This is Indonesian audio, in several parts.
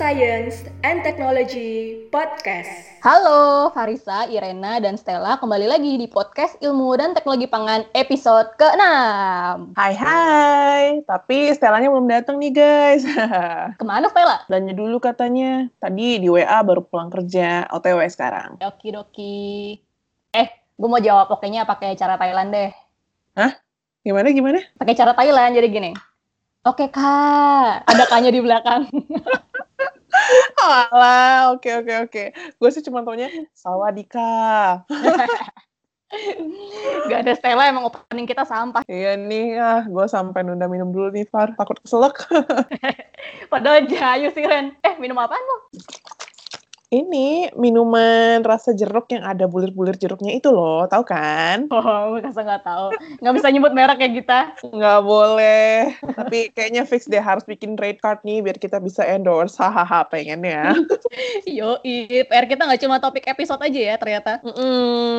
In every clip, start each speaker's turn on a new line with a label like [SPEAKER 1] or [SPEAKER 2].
[SPEAKER 1] Science and Technology Podcast.
[SPEAKER 2] Halo, Farisa, Irena, dan Stella kembali lagi di podcast Ilmu dan Teknologi Pangan episode ke-6.
[SPEAKER 3] Hai hai, tapi Stellanya belum datang nih guys.
[SPEAKER 2] Ke mana Stella?
[SPEAKER 3] Belanja dulu katanya. Tadi di WA baru pulang kerja, OTW sekarang.
[SPEAKER 2] Oki doki. Eh, gue mau jawab pokoknya pakai cara Thailand deh.
[SPEAKER 3] Hah? Gimana gimana?
[SPEAKER 2] Pakai cara Thailand jadi gini. Oke kak, ada kanya di belakang.
[SPEAKER 3] Alah, oke oke oke. Gue sih cuma taunya Sawadika.
[SPEAKER 2] Gak ada Stella emang opening kita sampah.
[SPEAKER 3] Iya nih, ah, gue sampai nunda minum dulu nih, Far. Takut keselak.
[SPEAKER 2] Padahal jayu sih Ren. Eh minum apaan lo?
[SPEAKER 3] Ini minuman rasa jeruk yang ada bulir-bulir jeruknya itu loh, tahu kan?
[SPEAKER 2] Oh, kasih nggak tahu. Nggak bisa nyebut merek ya kita.
[SPEAKER 3] Nggak boleh. Tapi kayaknya fix deh harus bikin trade card nih biar kita bisa endorse. Hahaha, pengen ya.
[SPEAKER 2] Yo, PR kita nggak cuma topik episode aja ya ternyata.
[SPEAKER 3] Mm -mm.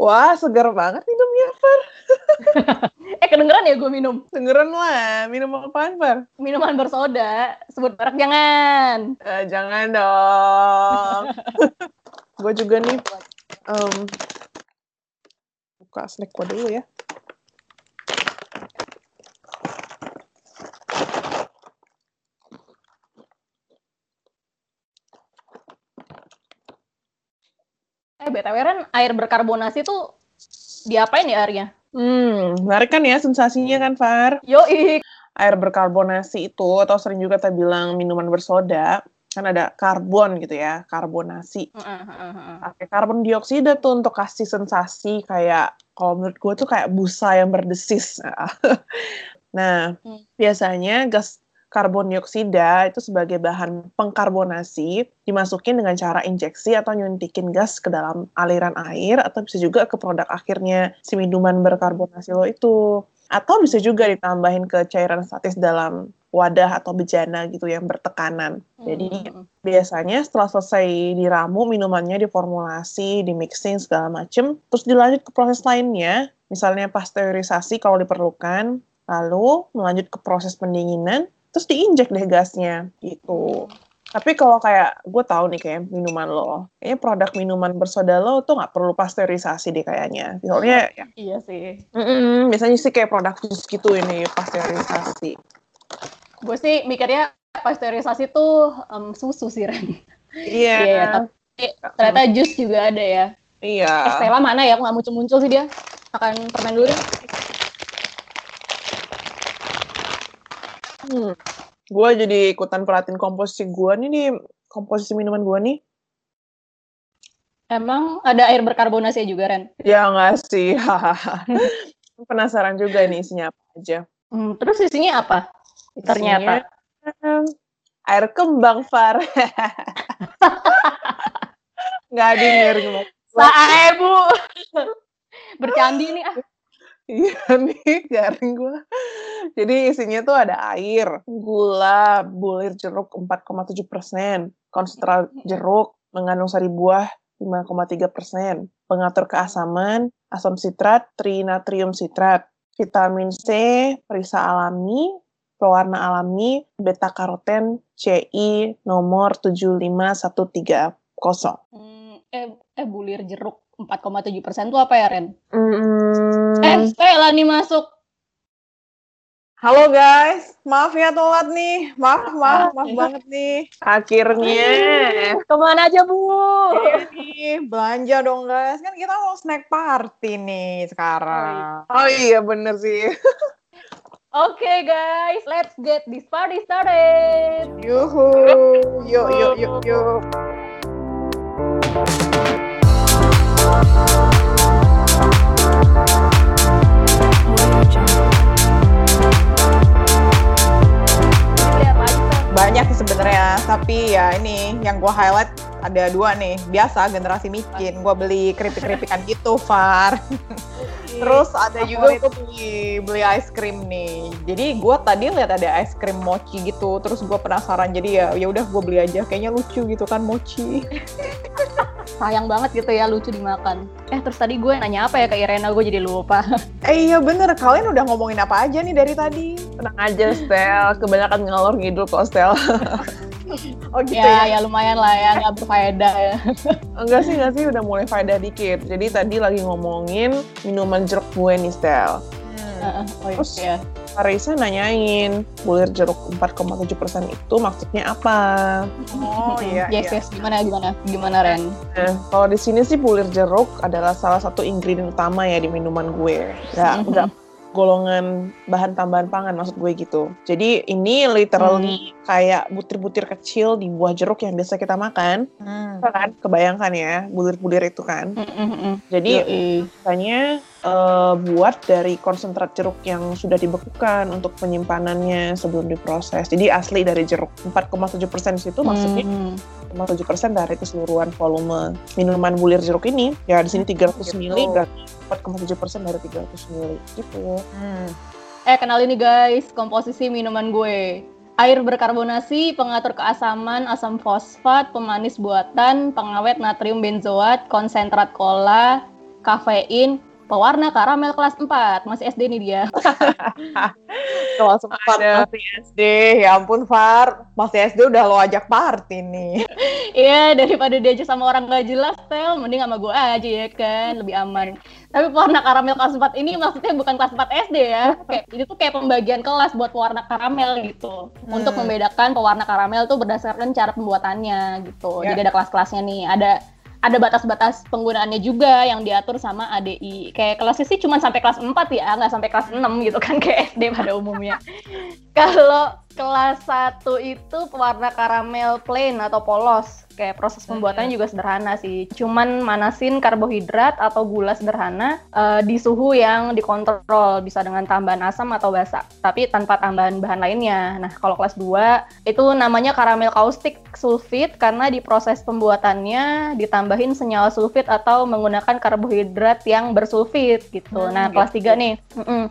[SPEAKER 3] Wah, segar banget minumnya, Far.
[SPEAKER 2] kedengeran ya gue minum?
[SPEAKER 3] Dengeran lah, minum apaan, Far?
[SPEAKER 2] Minuman bersoda, sebut merek jangan.
[SPEAKER 3] Uh, jangan dong. gue juga nih, um, buka snack gue dulu ya.
[SPEAKER 2] Eh, BTW Ren, air berkarbonasi tuh diapain ya airnya?
[SPEAKER 3] Hmm, menarik kan ya sensasinya kan, Far?
[SPEAKER 2] Yoi.
[SPEAKER 3] Air berkarbonasi itu, atau sering juga kita bilang minuman bersoda, kan ada karbon gitu ya, karbonasi. Pakai karbon dioksida tuh untuk kasih sensasi kayak, kalau menurut gue tuh kayak busa yang berdesis. nah, hmm. biasanya gas karbon dioksida itu sebagai bahan pengkarbonasi dimasukin dengan cara injeksi atau nyuntikin gas ke dalam aliran air atau bisa juga ke produk akhirnya si minuman berkarbonasi lo itu atau bisa juga ditambahin ke cairan statis dalam wadah atau bejana gitu yang bertekanan. Jadi hmm. biasanya setelah selesai diramu minumannya diformulasi, di mixing segala macem, terus dilanjut ke proses lainnya, misalnya pasteurisasi kalau diperlukan, lalu melanjut ke proses pendinginan, terus diinjek deh gasnya gitu. Tapi kalau kayak gue tahu nih kayak minuman lo, kayaknya produk minuman bersoda lo tuh nggak perlu pasteurisasi deh kayaknya. Soalnya ya,
[SPEAKER 2] iya sih.
[SPEAKER 3] Mm-mm, biasanya sih kayak produk jus gitu ini pasteurisasi.
[SPEAKER 2] Gue sih mikirnya pasteurisasi tuh um, susu sih Ren.
[SPEAKER 3] Iya.
[SPEAKER 2] Iya, yeah, tapi ternyata jus juga ada ya.
[SPEAKER 3] Iya.
[SPEAKER 2] Estella mana ya? Aku nggak muncul-muncul sih dia. Akan permen dulu deh.
[SPEAKER 3] Hmm. Gue jadi ikutan perhatiin komposisi gue nih, nih komposisi minuman gue nih.
[SPEAKER 2] Emang ada air berkarbonasi juga, Ren?
[SPEAKER 3] Ya nggak sih. Penasaran juga nih isinya apa aja.
[SPEAKER 2] Hmm, terus isinya apa? Isinya, Ternyata.
[SPEAKER 3] air kembang, Far. nggak denger.
[SPEAKER 2] Sae, Bu. Bercandi nih, ah.
[SPEAKER 3] Iya nih, garing gue. Jadi isinya tuh ada air, gula, bulir jeruk 4,7 persen, konsentrat jeruk mengandung sari buah 5,3 persen, pengatur keasaman, asam sitrat, trinatrium sitrat, vitamin C, perisa alami, pewarna alami, beta karoten, CI nomor 75130.
[SPEAKER 2] Hmm, eh, eh bulir jeruk 4,7 persen tuh apa ya Ren?
[SPEAKER 3] Mm.
[SPEAKER 2] Stella nih masuk.
[SPEAKER 3] Halo guys, maaf ya telat nih. Maaf, maaf, maaf banget nih. Akhirnya.
[SPEAKER 2] Ke mana aja, Bu?
[SPEAKER 3] Ini belanja dong guys. Kan kita mau snack party nih sekarang. Oh iya, bener sih.
[SPEAKER 2] Oke okay, guys, let's get this party started.
[SPEAKER 3] Yuhu, yuk, yuk, yuk, yuk. Banyak sih sebenarnya. Tapi ya ini yang gue highlight ada dua nih. Biasa generasi miskin gue beli keripik keripikan gitu Far terus ada juga gue beli beli ice cream nih jadi gue tadi lihat ada ice cream mochi gitu terus gue penasaran jadi ya ya udah gue beli aja kayaknya lucu gitu kan mochi
[SPEAKER 2] sayang banget gitu ya lucu dimakan. Eh terus tadi gue nanya apa ya ke Irena gue jadi lupa.
[SPEAKER 3] Eh iya bener, kalian udah ngomongin apa aja nih dari tadi? Tenang aja Stel, kebanyakan ngalor ngidul kok Stel.
[SPEAKER 2] oh gitu ya, ya? Ya lumayan lah ya, nggak berfaedah ya.
[SPEAKER 3] enggak sih, enggak sih, udah mulai faedah dikit. Jadi tadi lagi ngomongin minuman jeruk gue nih Stel.
[SPEAKER 2] Hmm. oh, Terus
[SPEAKER 3] ya. Karisa nanyain bulir jeruk 4,7 persen itu maksudnya apa?
[SPEAKER 2] Oh iya. Yes iya. yes gimana gimana gimana Ren?
[SPEAKER 3] Nah, kalau di sini sih bulir jeruk adalah salah satu ingredient utama ya di minuman gue. Ya, mm -hmm golongan bahan tambahan pangan maksud gue gitu. Jadi ini literally hmm. kayak butir-butir kecil di buah jeruk yang biasa kita makan. Hmm. Kan kebayangkan ya, bulir-bulir itu kan. Hmm, hmm, hmm. Jadi biasanya uh, buat dari konsentrat jeruk yang sudah dibekukan untuk penyimpanannya sebelum diproses. Jadi asli dari jeruk. 4,7% itu maksudnya hmm. 4,7% dari keseluruhan volume minuman bulir jeruk ini. Ya di sini 300 ml berarti 4,7% dari 300 ml gitu. Hmm.
[SPEAKER 2] Eh kenal ini guys, komposisi minuman gue. Air berkarbonasi, pengatur keasaman, asam fosfat, pemanis buatan, pengawet natrium benzoat, konsentrat cola, kafein, pewarna karamel kelas 4. Masih SD nih dia.
[SPEAKER 3] kelas 4 masih SD. Ya ampun, Far. Masih SD udah lo ajak party nih.
[SPEAKER 2] Iya, daripada diajak sama orang gak jelas, Tel. Mending sama gue aja ya kan. Lebih aman. Tapi pewarna karamel kelas 4 ini maksudnya bukan kelas 4 SD ya. Kayak, itu tuh kayak pembagian kelas buat pewarna karamel gitu. Hmm. Untuk membedakan pewarna karamel tuh berdasarkan cara pembuatannya gitu. Ya. Jadi ada kelas-kelasnya nih. Ada ada batas-batas penggunaannya juga yang diatur sama ADI. Kayak kelasnya sih cuma sampai kelas 4 ya, nggak sampai kelas 6 gitu kan kayak SD pada umumnya. Kalau kelas 1 itu pewarna karamel plain atau polos kayak proses pembuatannya juga sederhana sih. Cuman manasin karbohidrat atau gula sederhana uh, di suhu yang dikontrol, bisa dengan tambahan asam atau basa, tapi tanpa tambahan bahan lainnya. Nah, kalau kelas 2 itu namanya karamel kaustik sulfit karena di proses pembuatannya ditambahin senyawa sulfit atau menggunakan karbohidrat yang bersulfit gitu. Hmm, nah, kelas 3 gitu. nih. Mm -mm.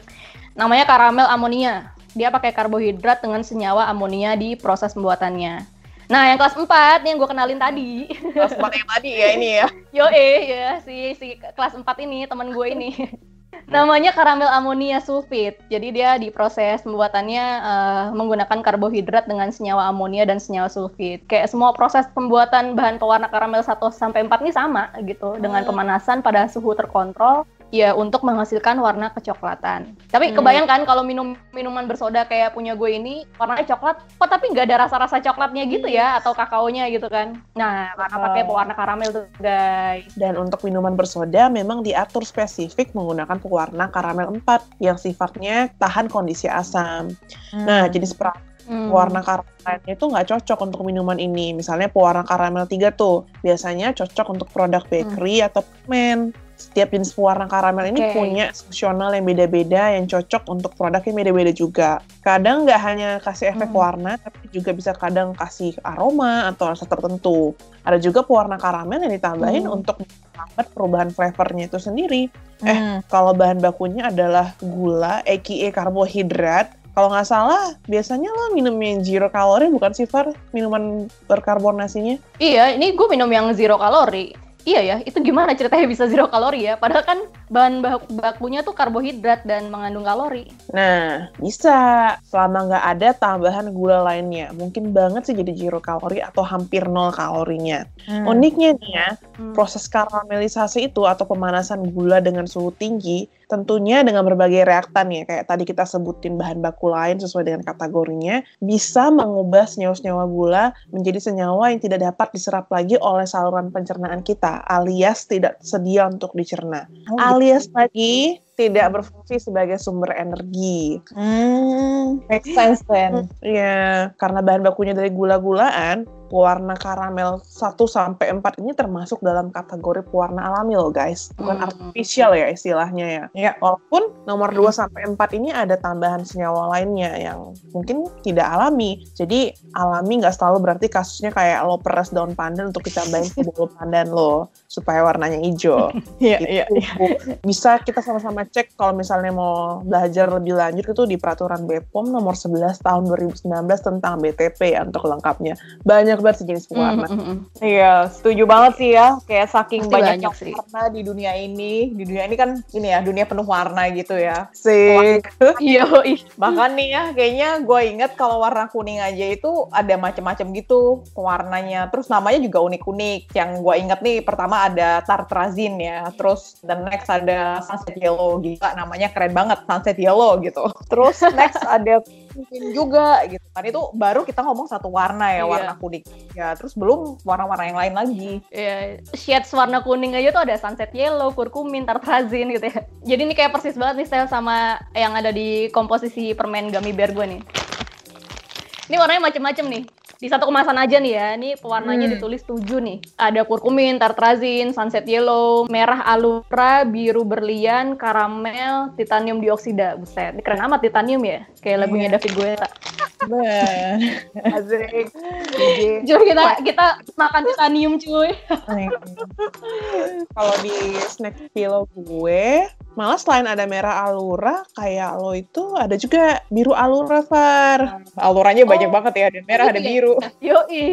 [SPEAKER 2] Namanya karamel amonia. Dia pakai karbohidrat dengan senyawa amonia di proses pembuatannya. Nah, yang kelas 4 nih yang gue kenalin tadi.
[SPEAKER 3] Kelas 4 yang tadi ya ini ya.
[SPEAKER 2] Yo eh ya si si kelas 4 ini teman gue ini. Namanya karamel amonia sulfit. Jadi dia di proses pembuatannya uh, menggunakan karbohidrat dengan senyawa amonia dan senyawa sulfit. Kayak semua proses pembuatan bahan pewarna karamel 1 sampai 4 ini sama gitu dengan hmm. pemanasan pada suhu terkontrol ya untuk menghasilkan warna kecoklatan. Tapi hmm. kebayangkan kalau minum minuman bersoda kayak punya gue ini warnanya coklat, kok tapi nggak ada rasa-rasa coklatnya gitu ya atau kakaonya gitu kan? Nah karena oh. pakai pewarna karamel tuh guys.
[SPEAKER 3] Dan untuk minuman bersoda memang diatur spesifik menggunakan pewarna karamel 4 yang sifatnya tahan kondisi asam. Hmm. Nah jenis Hmm. Warna karamelnya itu nggak cocok untuk minuman ini. Misalnya pewarna karamel 3 tuh biasanya cocok untuk produk bakery hmm. atau permen setiap jenis pewarna karamel ini okay. punya fungsional yang beda-beda yang cocok untuk produk yang beda-beda juga. Kadang nggak hanya kasih efek hmm. warna, tapi juga bisa kadang kasih aroma atau rasa tertentu. Ada juga pewarna karamel yang ditambahin hmm. untuk memperlambat perubahan flavornya itu sendiri. Eh, hmm. Eh, kalau bahan bakunya adalah gula, aka karbohidrat, kalau nggak salah, biasanya lo minum yang zero kalori bukan sih, Far? Minuman berkarbonasinya?
[SPEAKER 2] Iya, ini gue minum yang zero kalori iya ya, itu gimana ceritanya bisa zero kalori ya? Padahal kan bahan bakunya tuh karbohidrat dan mengandung kalori.
[SPEAKER 3] Nah, bisa selama nggak ada tambahan gula lainnya. Mungkin banget sih jadi zero kalori atau hampir nol kalorinya. Hmm. Uniknya nih ya, hmm. proses karamelisasi itu atau pemanasan gula dengan suhu tinggi tentunya dengan berbagai reaktan ya, kayak tadi kita sebutin bahan baku lain sesuai dengan kategorinya, bisa mengubah senyawa-senyawa gula menjadi senyawa yang tidak dapat diserap lagi oleh saluran pencernaan kita, alias tidak sedia untuk dicerna. Oh, gitu. Alias lagi tidak berfungsi sebagai sumber energi.
[SPEAKER 2] Hmm, make sense then.
[SPEAKER 3] Iya, karena bahan bakunya dari gula-gulaan, pewarna karamel 1 sampai 4 ini termasuk dalam kategori pewarna alami loh guys, bukan hmm. artificial ya istilahnya ya. Ya, walaupun nomor 2 sampai 4 ini ada tambahan senyawa lainnya yang mungkin tidak alami. Jadi alami nggak selalu berarti kasusnya kayak lo peras daun pandan untuk ditambahin ke bolu pandan lo supaya warnanya hijau. Iya, iya, iya. Bisa kita sama-sama cek kalau misalnya mau belajar lebih lanjut itu di peraturan BPOM nomor 11 tahun 2019 tentang BTP ya untuk lengkapnya. Banyak sejenis pewarna.
[SPEAKER 4] Mm -hmm. Iya, setuju banget sih ya. Kayak saking
[SPEAKER 2] Pasti
[SPEAKER 4] banyaknya
[SPEAKER 2] banyak sih.
[SPEAKER 4] warna di dunia ini. Di dunia ini kan ini ya, dunia penuh warna gitu ya.
[SPEAKER 3] Sik.
[SPEAKER 2] Iya, ih.
[SPEAKER 4] Bahkan nih ya, kayaknya gue inget kalau warna kuning aja itu ada macam-macam gitu warnanya. Terus namanya juga unik-unik. Yang gue inget nih, pertama ada tartrazin ya. Terus the next ada sunset yellow. Gila, namanya keren banget, sunset yellow gitu. Terus next ada kuning juga gitu kan. Itu baru kita ngomong satu warna ya,
[SPEAKER 2] Iya.
[SPEAKER 4] warna kuning. Ya, terus belum warna-warna yang lain lagi.
[SPEAKER 2] Iya, shades warna kuning aja tuh ada sunset yellow, kurkumin, tartrazin gitu ya. Jadi ini kayak persis banget nih style sama yang ada di komposisi permen gummy bear gue nih. Ini warnanya macem-macem nih. Di satu kemasan aja nih ya, ini pewarnanya
[SPEAKER 4] Hmm.
[SPEAKER 2] ditulis 7 nih. Ada kurkumin, tartrazin, sunset yellow, merah alura, biru berlian, karamel, titanium dioksida. Buset, ini keren amat titanium ya. Kayak lagunya
[SPEAKER 4] Iya.
[SPEAKER 2] David Guetta.
[SPEAKER 3] Asik.
[SPEAKER 2] Cuy, kita kita makan titanium cuy.
[SPEAKER 3] Kalau di snack pillow gue, malah selain ada merah alura, kayak lo itu ada juga biru alura, Far.
[SPEAKER 4] Aluranya banyak
[SPEAKER 2] Oh,
[SPEAKER 4] banget ya, ada merah, ada
[SPEAKER 2] gitu ya?
[SPEAKER 4] biru.
[SPEAKER 2] Yoi.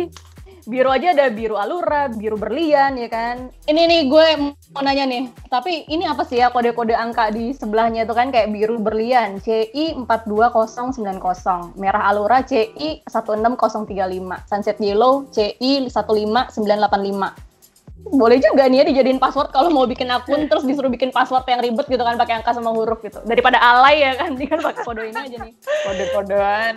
[SPEAKER 2] Biru aja ada biru alura, biru berlian ya kan. Ini nih gue mau nanya nih, tapi ini apa sih ya kode-kode angka di sebelahnya itu kan kayak biru berlian CI 42090, merah alura CI 16035, sunset yellow CI 15985. Boleh juga nih ya dijadiin password kalau mau bikin akun terus disuruh bikin password yang ribet gitu kan pakai angka sama huruf gitu. Daripada alay ya kan, ini kan pakai kode ini aja nih.
[SPEAKER 4] Kode-kodean.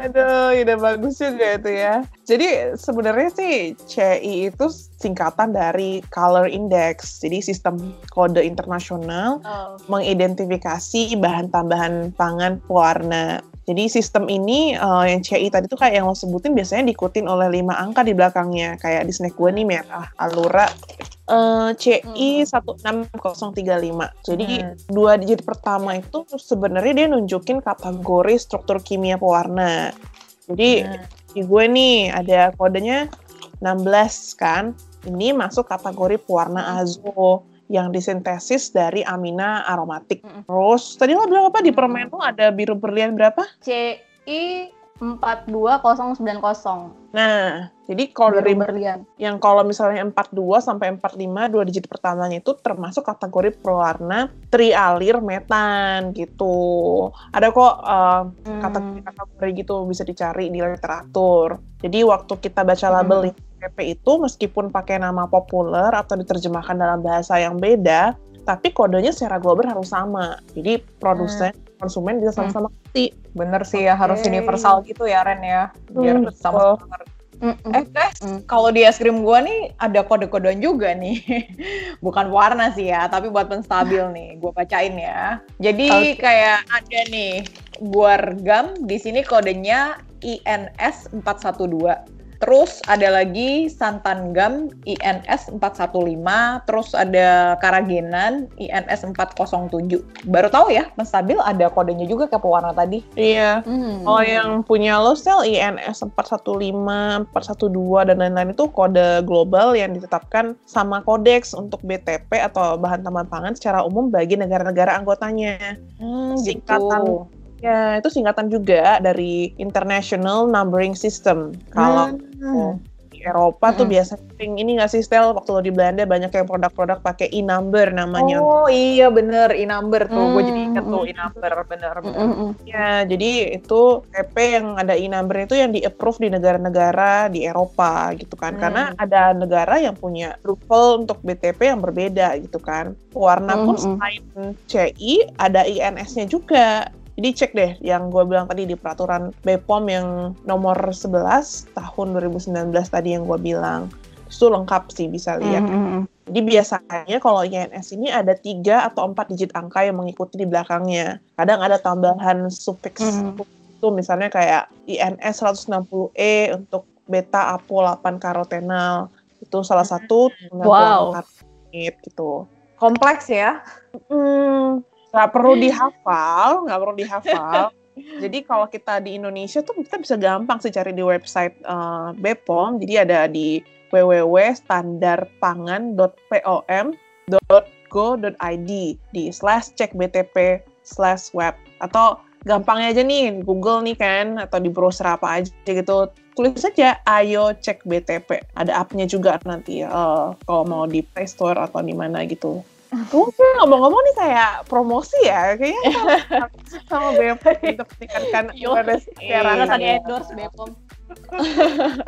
[SPEAKER 3] Aduh, ide bagus juga itu ya. Jadi sebenarnya sih CI itu singkatan dari Color Index. Jadi sistem kode internasional
[SPEAKER 2] Oh.
[SPEAKER 3] mengidentifikasi bahan tambahan pangan pewarna. Jadi sistem ini eh, yang CI tadi tuh kayak yang lo sebutin biasanya diikutin oleh lima angka di belakangnya. Kayak di snack gue nih merah, Alura, eh, CI 16035. Jadi
[SPEAKER 4] Hmm.
[SPEAKER 3] dua digit pertama itu sebenarnya dia nunjukin kategori struktur kimia pewarna. Jadi
[SPEAKER 4] Hmm.
[SPEAKER 3] di gue nih ada kodenya 16 kan. Ini masuk kategori pewarna azo yang disintesis dari amina aromatik. Terus tadi lo bilang apa di permen lo ada biru berlian berapa?
[SPEAKER 2] CI 42090.
[SPEAKER 3] Nah, jadi kalau dari
[SPEAKER 2] berlian.
[SPEAKER 3] yang kalau misalnya 42 sampai 45 dua digit pertamanya itu termasuk kategori pewarna trialir metan gitu. Ada kok uh,
[SPEAKER 2] Hmm.
[SPEAKER 3] kategori-kategori gitu bisa dicari di literatur. Jadi waktu kita baca
[SPEAKER 2] Hmm.
[SPEAKER 3] PP itu meskipun pakai nama populer atau diterjemahkan dalam bahasa yang beda, tapi kodenya secara global harus sama. Jadi produsen, konsumen bisa sama-sama ngerti.
[SPEAKER 4] Bener sih ya, harus universal gitu ya Ren ya. Biar
[SPEAKER 3] Hmm,
[SPEAKER 4] sama-sama ngerti.
[SPEAKER 2] Mm-mm.
[SPEAKER 4] Eh guys,
[SPEAKER 2] Hmm.
[SPEAKER 4] kalau di es krim gua nih ada kode-kodean juga nih. Bukan warna sih ya, tapi buat penstabil nih. Gua bacain ya. Jadi
[SPEAKER 2] Oke.
[SPEAKER 4] kayak ada nih Guargam di sini kodenya INS 412. Terus ada lagi Santan Gam INS 415, terus ada Karagenan INS 407. Baru tahu ya, penstabil ada kodenya juga ke pewarna tadi.
[SPEAKER 3] Iya.
[SPEAKER 2] Hmm.
[SPEAKER 3] Kalau yang punya lo sel INS 415, 412 dan lain-lain itu kode global yang ditetapkan sama kodeks untuk BTP atau bahan tambahan pangan secara umum bagi negara-negara anggotanya.
[SPEAKER 4] Hmm,
[SPEAKER 3] Singkatan. Ya, itu singkatan juga dari International Numbering System. Kalau
[SPEAKER 4] Hmm.
[SPEAKER 3] di Eropa tuh
[SPEAKER 2] Mm-mm.
[SPEAKER 3] biasanya sering ini nggak sih, Stel? Waktu lo di Belanda banyak yang produk-produk pakai e-number namanya.
[SPEAKER 4] Oh iya bener, e-number tuh. Gue jadi inget tuh
[SPEAKER 2] Hmm.
[SPEAKER 4] e-number, bener. bener.
[SPEAKER 2] Mm-mm.
[SPEAKER 3] Ya, jadi itu PP yang ada e-number itu yang di-approve di negara-negara di Eropa gitu kan.
[SPEAKER 4] Hmm.
[SPEAKER 3] Karena ada negara yang punya approval untuk BTP yang berbeda gitu kan. Warna pun
[SPEAKER 2] Mm-mm.
[SPEAKER 3] selain CI ada INS-nya juga. Jadi cek deh yang gue bilang tadi di peraturan BPOM yang nomor 11 tahun 2019 tadi yang gue bilang. Itu lengkap sih bisa lihat.
[SPEAKER 2] Mm-mm.
[SPEAKER 3] Jadi biasanya kalau INS ini ada tiga atau empat digit angka yang mengikuti di belakangnya. Kadang ada tambahan sufiks
[SPEAKER 2] Hmm.
[SPEAKER 3] itu misalnya kayak INS 160E untuk beta apo 8 karotenal. Itu salah satu
[SPEAKER 2] Wow.
[SPEAKER 3] gitu.
[SPEAKER 4] Kompleks ya.
[SPEAKER 3] Hmm, nggak perlu dihafal, nggak perlu dihafal. Jadi kalau kita di Indonesia tuh kita bisa gampang sih cari di website eh, BPOM. Jadi ada di www.standarpangan.pom.go.id di slash cek BTP slash web. Atau gampangnya aja nih Google nih kan atau di browser apa aja gitu. Tulis saja ayo cek BTP ada appnya juga nanti uh, kalau mau di Play Store atau di mana gitu Tuh ngomong-ngomong nih kayak promosi ya kayaknya sama, sama BPOM untuk meningkatkan awareness
[SPEAKER 2] Iya, tadi endorse BPOM.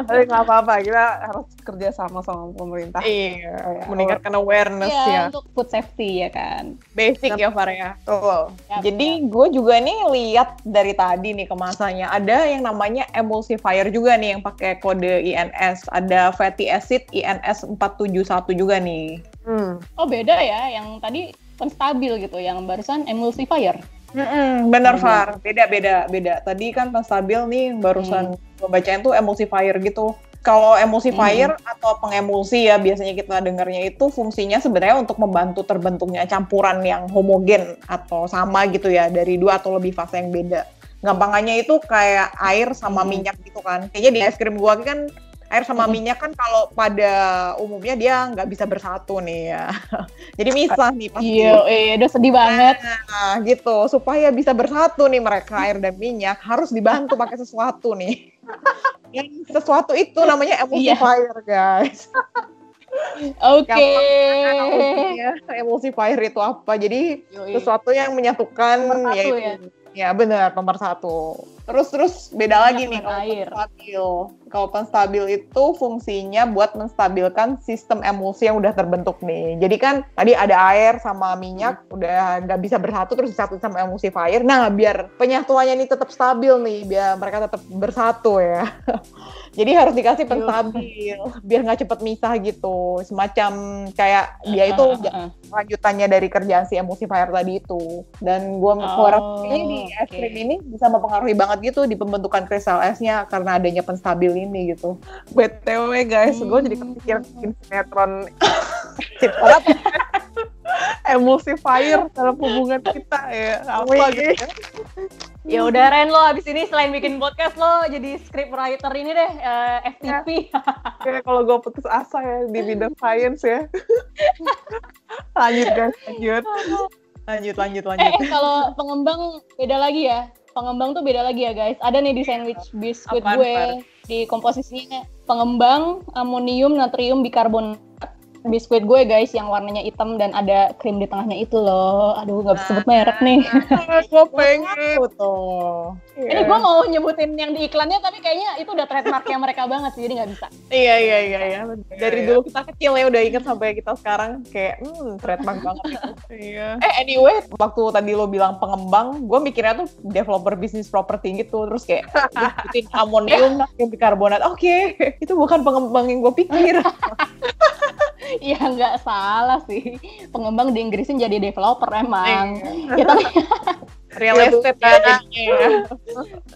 [SPEAKER 3] Tapi nggak apa-apa, kita harus kerja sama sama pemerintah.
[SPEAKER 4] Iya, meningkatkan awareness
[SPEAKER 2] Iya,
[SPEAKER 4] ya.
[SPEAKER 2] untuk food safety ya kan.
[SPEAKER 4] Basic ya Far ya. Tuh.
[SPEAKER 2] Yap,
[SPEAKER 4] Jadi gue juga nih lihat dari tadi nih kemasannya ada yang namanya emulsifier juga nih yang pakai kode INS. Ada fatty acid INS 471 juga nih.
[SPEAKER 3] Hmm.
[SPEAKER 2] Oh beda ya, yang tadi penstabil gitu, yang barusan emulsifier.
[SPEAKER 4] Mm-mm, bener
[SPEAKER 2] Hmm.
[SPEAKER 4] Far, beda beda beda. Tadi kan penstabil nih barusan gue bacain tuh emulsifier gitu. Kalau emulsifier atau pengemulsi ya biasanya kita dengarnya itu fungsinya sebenarnya untuk membantu terbentuknya campuran yang homogen atau sama gitu ya dari dua atau lebih fase yang beda. Gampangannya itu kayak air sama
[SPEAKER 2] Hmm.
[SPEAKER 4] minyak gitu kan. Kayaknya di es krim gua kan air sama minyak kan kalau pada umumnya dia nggak bisa bersatu nih ya. Jadi misah nih pasti.
[SPEAKER 2] Iya, eh, udah sedih banget.
[SPEAKER 4] Nah, gitu. Supaya bisa bersatu nih mereka air dan minyak harus dibantu pakai sesuatu nih. Yang sesuatu itu namanya emulsifier, guys.
[SPEAKER 2] Oke.
[SPEAKER 4] Ya, emulsifier itu apa? Jadi
[SPEAKER 2] Yoi.
[SPEAKER 4] sesuatu yang menyatukan
[SPEAKER 2] Nomor satu
[SPEAKER 4] yaitu
[SPEAKER 2] ya?
[SPEAKER 4] ya benar nomor satu. Terus terus beda lagi nih kalau
[SPEAKER 2] air.
[SPEAKER 4] penstabil. Kalau penstabil itu fungsinya buat menstabilkan sistem emulsi yang udah terbentuk nih. Jadi kan tadi ada air sama minyak udah nggak bisa bersatu terus disatu sama emulsifier. Nah biar penyatuannya ini tetap stabil nih, biar mereka tetap bersatu ya. Jadi harus dikasih penstabil biar nggak cepet misah gitu. Semacam kayak dia itu
[SPEAKER 2] Ah, ah, ah.
[SPEAKER 4] lanjutannya dari kerjaan si emulsifier tadi itu. Dan gue
[SPEAKER 2] Oh,
[SPEAKER 4] di es krim ini bisa mempengaruhi banget gitu di pembentukan kristal esnya karena adanya penstabil ini gitu.
[SPEAKER 3] BTW guys, gue jadi
[SPEAKER 2] Hmm.
[SPEAKER 3] kepikiran bikin sinetron emulsifier dalam hubungan kita ya. Apa
[SPEAKER 4] Wih.
[SPEAKER 3] gitu ya.
[SPEAKER 2] Ya udah Ren lo abis ini selain bikin podcast lo jadi script writer ini deh eh, FTP.
[SPEAKER 3] Kayak kalau gue putus asa ya di bidang science ya. lanjut guys, lanjut.
[SPEAKER 4] Lanjut, lanjut,
[SPEAKER 2] Eh,
[SPEAKER 4] lanjut.
[SPEAKER 2] kalau pengembang beda lagi ya. Pengembang tuh beda lagi ya guys. Ada nih di sandwich biskuit
[SPEAKER 4] Apaan,
[SPEAKER 2] gue di komposisinya pengembang amonium natrium bikarbonat. Biskuit gue guys yang warnanya hitam dan ada krim di tengahnya itu loh. Aduh nggak bisa sebut merek nih.
[SPEAKER 3] gue pengen.
[SPEAKER 4] Tuh.
[SPEAKER 2] Ini gue mau nyebutin yang di iklannya tapi kayaknya itu udah trademarknya mereka banget sih jadi nggak bisa.
[SPEAKER 4] Iya, iya, iya, iya. Dari
[SPEAKER 3] Iya,
[SPEAKER 4] dulu kita kecil ya udah inget sampai kita sekarang kayak hmm, trademark banget itu.
[SPEAKER 3] Iya.
[SPEAKER 4] Eh anyway, waktu tadi lo bilang pengembang, gue mikirnya tuh developer bisnis properti gitu, terus kayak disebutin amonium, natrium bikarbonat. Oke, itu bukan pengembang yang gue pikir.
[SPEAKER 2] Iya nggak salah sih. Pengembang di Inggrisin jadi developer emang. Ya tapi
[SPEAKER 4] Real
[SPEAKER 3] Ya,
[SPEAKER 4] estate ya ya.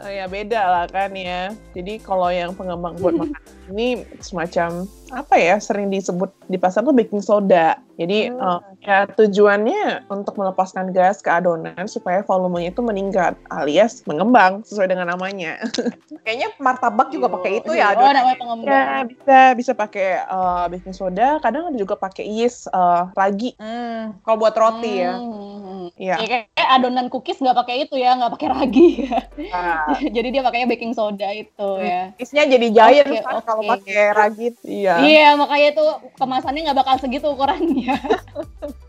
[SPEAKER 3] Eh, ya beda lah kan ya. Jadi kalau yang pengembang buat makan ini semacam apa ya sering disebut di pasar tuh baking soda. Jadi
[SPEAKER 4] Hmm.
[SPEAKER 3] eh, ya tujuannya untuk melepaskan gas ke adonan supaya volumenya itu meningkat alias mengembang sesuai dengan namanya.
[SPEAKER 4] Kayaknya martabak juga pakai itu ya.
[SPEAKER 2] Oh,
[SPEAKER 4] adonannya.
[SPEAKER 2] namanya pengembang.
[SPEAKER 3] ya bisa bisa pakai eh, baking soda. Kadang ada juga pakai yeast eh, ragi.
[SPEAKER 4] Hmm, kalau buat roti ya.
[SPEAKER 2] Hmm.
[SPEAKER 3] Iya.
[SPEAKER 2] Ya, kayak kayak adonan cookies nggak pakai itu ya, nggak pakai ragi.
[SPEAKER 3] Nah,
[SPEAKER 2] jadi dia pakainya baking soda itu ya.
[SPEAKER 4] Isnya jadi giant
[SPEAKER 2] Oke,
[SPEAKER 4] kan
[SPEAKER 2] oke.
[SPEAKER 4] kalau pakai ragi.
[SPEAKER 3] iya.
[SPEAKER 2] Iya, makanya itu kemasannya nggak bakal segitu ukurannya.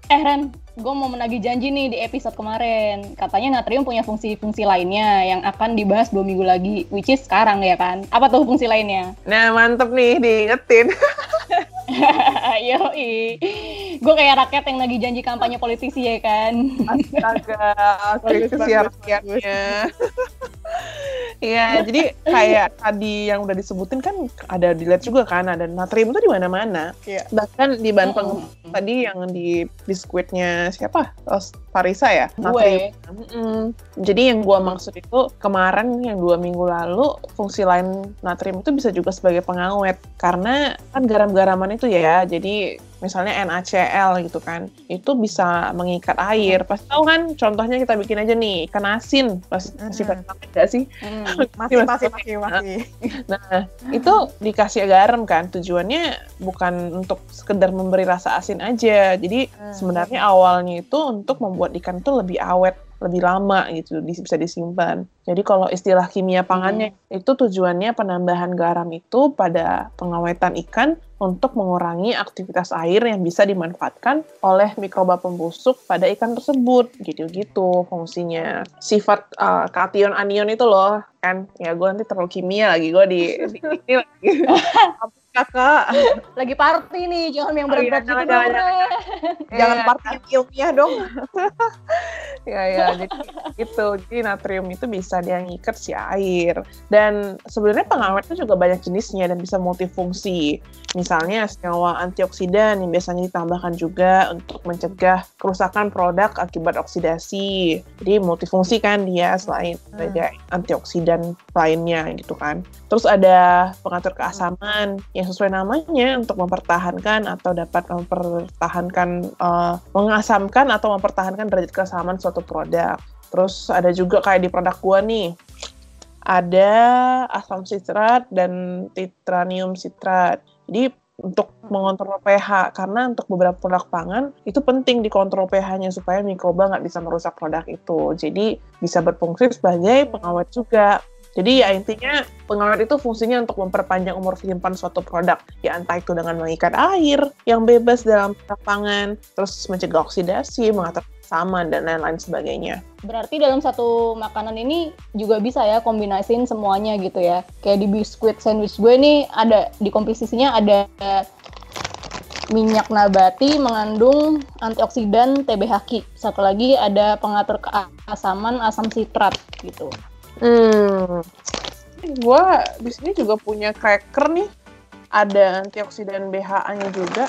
[SPEAKER 2] Eh Ren, gue mau menagih janji nih di episode kemarin. Katanya natrium punya fungsi-fungsi lainnya yang akan dibahas dua minggu lagi, which is sekarang ya kan? Apa tuh fungsi lainnya?
[SPEAKER 3] Nah mantep nih diingetin.
[SPEAKER 2] Yoi. Gue kayak rakyat yang nagih janji kampanye politisi ya kan?
[SPEAKER 3] Astaga, ya
[SPEAKER 4] bagus,
[SPEAKER 3] rakyatnya. Iya, jadi kayak tadi yang udah disebutin kan ada dilihat juga kan ada natrium tuh di mana-mana.
[SPEAKER 4] Iya.
[SPEAKER 3] Bahkan di bahan peng
[SPEAKER 2] Mm-mm.
[SPEAKER 3] tadi yang di biskuitnya siapa? Parisa ya?
[SPEAKER 2] Gue.
[SPEAKER 3] Mm-mm. Jadi yang gua maksud itu kemarin yang dua minggu lalu fungsi lain natrium itu bisa juga sebagai pengawet karena kan garam-garaman itu ya. Jadi misalnya NaCl gitu kan, itu bisa mengikat air. Pasti tahu kan? Contohnya kita bikin aja nih ikan asin, pasti masih
[SPEAKER 4] Mm-mm.
[SPEAKER 3] banyak nggak sih?
[SPEAKER 2] Hmm.
[SPEAKER 4] Masih, masih, masih, masih.
[SPEAKER 3] Nah, itu dikasih garam kan tujuannya bukan untuk sekedar memberi rasa asin aja. Jadi
[SPEAKER 4] Hmm.
[SPEAKER 3] sebenarnya awalnya itu untuk membuat ikan itu lebih awet lebih lama gitu bisa disimpan. Jadi kalau istilah kimia pangannya hmm. itu tujuannya penambahan garam itu pada pengawetan ikan untuk mengurangi aktivitas air yang bisa dimanfaatkan oleh mikroba pembusuk pada ikan tersebut. Gitu-gitu fungsinya. Sifat uh, kation anion itu loh, kan? Ya gue nanti terlalu kimia lagi gue di, di ini lagi.
[SPEAKER 2] Kakak? Lagi party nih jangan yang berat-berat gitu
[SPEAKER 4] jangan, jangan, jangan party ilmiah dong.
[SPEAKER 3] Ya ya jadi itu jadi natrium itu bisa dia ngikat si air. Dan sebenarnya pengawet itu juga banyak jenisnya dan bisa multifungsi misalnya senyawa antioksidan yang biasanya ditambahkan juga untuk mencegah kerusakan produk akibat oksidasi jadi multifungsi kan dia selain hmm. sebagai antioksidan lainnya gitu kan terus ada pengatur keasaman yang sesuai namanya untuk mempertahankan atau dapat mempertahankan uh, mengasamkan atau mempertahankan derajat keasaman suatu produk. Terus ada juga kayak di produk gua nih ada asam sitrat dan titranium sitrat. Jadi untuk mengontrol pH karena untuk beberapa produk pangan itu penting dikontrol pH-nya supaya mikroba nggak bisa merusak produk itu. Jadi bisa berfungsi sebagai pengawet juga. Jadi ya intinya pengawet itu fungsinya untuk memperpanjang umur simpan suatu produk. Ya entah itu dengan mengikat air yang bebas dalam pangan, terus mencegah oksidasi, mengatur saman dan lain-lain sebagainya.
[SPEAKER 2] Berarti dalam satu makanan ini juga bisa ya kombinasiin semuanya gitu ya. Kayak di biskuit sandwich gue nih ada di komposisinya ada minyak nabati mengandung antioksidan TBHQ. Satu lagi ada pengatur keasaman asam sitrat gitu.
[SPEAKER 3] Hmm. Gue di sini juga punya cracker nih. Ada antioksidan BHA-nya juga.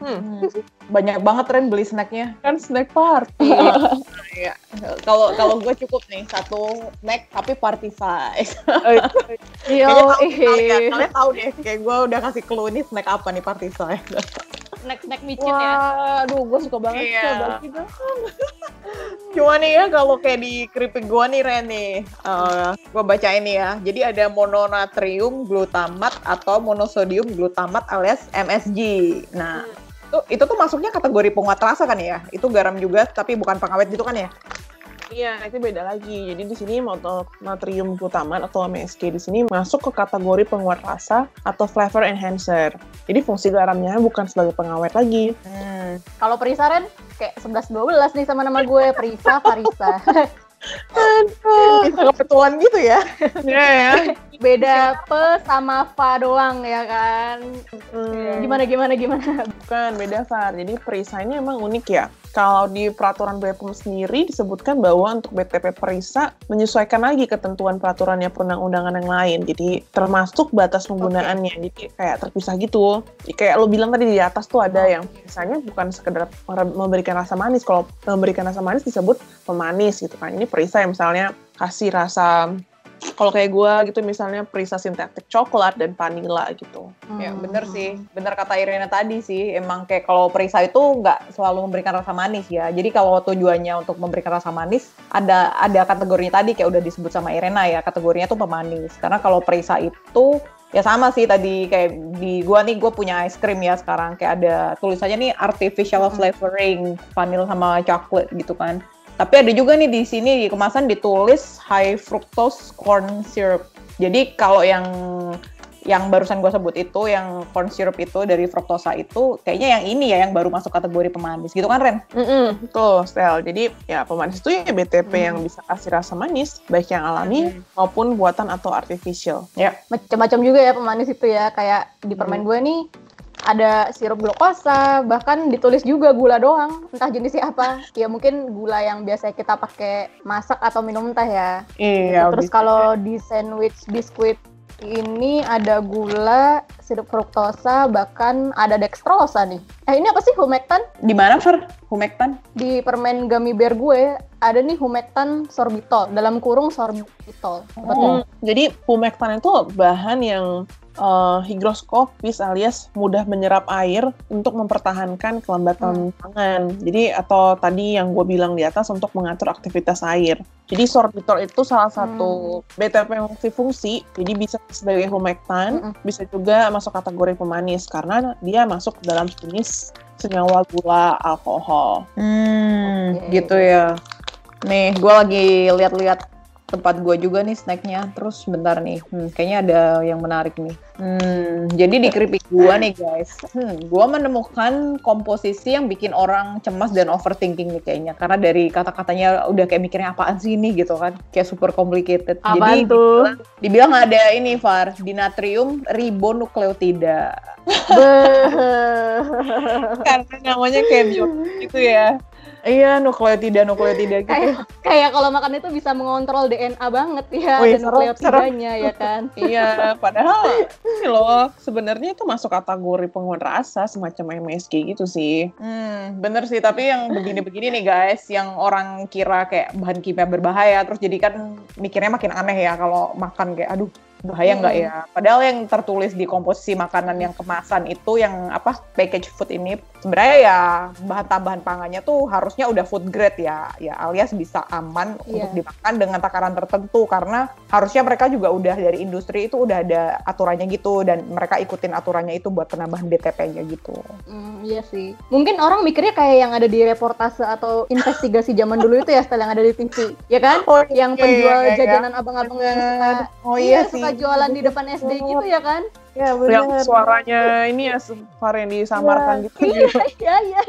[SPEAKER 4] Hmm. Banyak banget Ren beli snacknya.
[SPEAKER 3] Kan snack party.
[SPEAKER 4] Iya. Kalau kalau gue cukup nih satu snack tapi party size. Iya. kalian, kalian tahu deh. Kayak gue udah kasih clue nih snack apa nih party size.
[SPEAKER 2] snack-snack micin ya.
[SPEAKER 4] Aduh, gue suka banget iya. coba Cuma nih ya kalau kayak di keripik gue nih Ren nih, uh, eh, gue baca ini ya. Jadi ada mononatrium glutamat atau monosodium glutamat alias MSG. Nah, hmm. itu, itu tuh masuknya kategori penguat rasa kan ya? Itu garam juga tapi bukan pengawet gitu kan ya?
[SPEAKER 3] Iya, itu beda lagi. Jadi di sini natrium glutamat atau MSG di sini masuk ke kategori penguat rasa atau flavor enhancer. Jadi fungsi garamnya bukan sebagai pengawet lagi.
[SPEAKER 2] Hmm. Kalau Perisa Ren, kayak 11-12 nih sama nama gue, Perisa, Parisa.
[SPEAKER 4] Aduh. Kebetulan gitu ya.
[SPEAKER 3] Iya ya.
[SPEAKER 2] Beda pe sama fa doang ya kan. Hmm. Gimana gimana gimana?
[SPEAKER 3] Bukan beda Far. Jadi perisa ini emang unik ya. Kalau di peraturan BPOM sendiri disebutkan bahwa untuk BTP perisa menyesuaikan lagi ketentuan peraturannya perundang-undangan yang lain. Jadi termasuk batas penggunaannya. Okay. Jadi kayak terpisah gitu. Jadi kayak lo bilang tadi di atas tuh ada yang misalnya bukan sekedar memberikan rasa manis. Kalau memberikan rasa manis disebut pemanis gitu kan. Ini perisa yang misalnya kasih rasa kalau kayak gue gitu misalnya perisa sintetik coklat dan vanilla gitu.
[SPEAKER 4] Hmm. Ya bener sih, bener kata Irina tadi sih. Emang kayak kalau perisa itu nggak selalu memberikan rasa manis ya. Jadi kalau tujuannya untuk memberikan rasa manis, ada ada kategorinya tadi kayak udah disebut sama Irena ya. Kategorinya tuh pemanis. Karena kalau perisa itu ya sama sih tadi kayak di gua nih gue punya ice cream ya sekarang kayak ada tulisannya nih artificial hmm. flavoring vanilla sama coklat gitu kan tapi ada juga nih di sini di kemasan ditulis high fructose corn syrup. Jadi kalau yang yang barusan gue sebut itu yang corn syrup itu dari fruktosa itu kayaknya yang ini ya yang baru masuk kategori pemanis gitu kan Ren?
[SPEAKER 3] Mm -mm, tuh Stel. Jadi ya pemanis itu ya BTP mm. yang bisa kasih rasa manis baik yang alami mm. maupun buatan atau artificial.
[SPEAKER 2] Ya. Macam-macam juga ya pemanis itu ya kayak di permen mm. gue nih ada sirup glukosa, bahkan ditulis juga gula doang, entah jenisnya apa. Ya mungkin gula yang biasa kita pakai masak atau minum teh ya.
[SPEAKER 3] Iya.
[SPEAKER 2] Terus kalau di sandwich biskuit ini ada gula, sirup fruktosa, bahkan ada dextrosa nih. Eh ini apa sih humectan?
[SPEAKER 4] Di mana Fer? Humectan?
[SPEAKER 2] Di permen gummy bear gue ada nih humectan sorbitol dalam kurung sorbitol.
[SPEAKER 3] Oh. Betul. Jadi humectan itu bahan yang uh, higroskopis alias mudah menyerap air untuk mempertahankan kelembatan hmm. tangan. Jadi atau tadi yang gue bilang di atas untuk mengatur aktivitas air. Jadi sorbitol itu salah satu hmm. BTP multifungsi, jadi bisa sebagai humectan, hmm. bisa juga masuk kategori pemanis karena dia masuk dalam jenis senyawa gula alkohol.
[SPEAKER 4] Hmm, okay. gitu ya. Nih, gue lagi lihat-lihat tempat gue juga nih snacknya. Terus bentar nih, hmm, kayaknya ada yang menarik nih. Hmm, jadi di keripik gue nih guys, hmm, gue menemukan komposisi yang bikin orang cemas dan overthinking nih kayaknya. Karena dari kata-katanya udah kayak mikirnya apaan sih ini gitu kan. Kayak super complicated.
[SPEAKER 2] Apaan
[SPEAKER 4] jadi
[SPEAKER 2] tuh?
[SPEAKER 4] Dibilang, dibilang ada ini Far, dinatrium ribonukleotida. Karena namanya kayak bio gitu ya. Iya, nukleotida, nukleotida gitu.
[SPEAKER 2] kayak kayak kalau makan itu bisa mengontrol DNA banget ya dan
[SPEAKER 4] serem,
[SPEAKER 2] nukleotidanya ya kan.
[SPEAKER 3] iya, padahal ini loh sebenarnya itu masuk kategori penguat rasa semacam MSG gitu sih.
[SPEAKER 4] Hmm, bener sih, tapi yang begini-begini nih guys, yang orang kira kayak bahan kimia berbahaya, terus jadi kan mikirnya makin aneh ya kalau makan kayak, aduh bahaya nggak
[SPEAKER 2] Hmm.
[SPEAKER 4] ya? Padahal yang tertulis di komposisi makanan yang kemasan itu yang apa package food ini sebenarnya ya bahan tambahan pangannya tuh harusnya udah food grade ya, ya alias bisa aman
[SPEAKER 2] Iya.
[SPEAKER 4] untuk dimakan dengan takaran tertentu karena harusnya mereka juga udah dari industri itu udah ada aturannya gitu dan mereka ikutin aturannya itu buat penambahan BTP-nya gitu.
[SPEAKER 2] Hmm, iya sih. Mungkin orang mikirnya kayak yang ada di reportase atau investigasi zaman dulu itu ya, setelah yang ada di TV, ya kan?
[SPEAKER 4] Oh,
[SPEAKER 2] yang
[SPEAKER 4] iya,
[SPEAKER 2] penjual
[SPEAKER 4] iya, iya.
[SPEAKER 2] jajanan abang-abang yang suka,
[SPEAKER 4] Oh iya, sih.
[SPEAKER 2] Jualan di depan SD gitu ya kan?
[SPEAKER 4] Ya
[SPEAKER 3] Yang suaranya ini ya Far yang disamarkan gitu.
[SPEAKER 2] Iya, iya.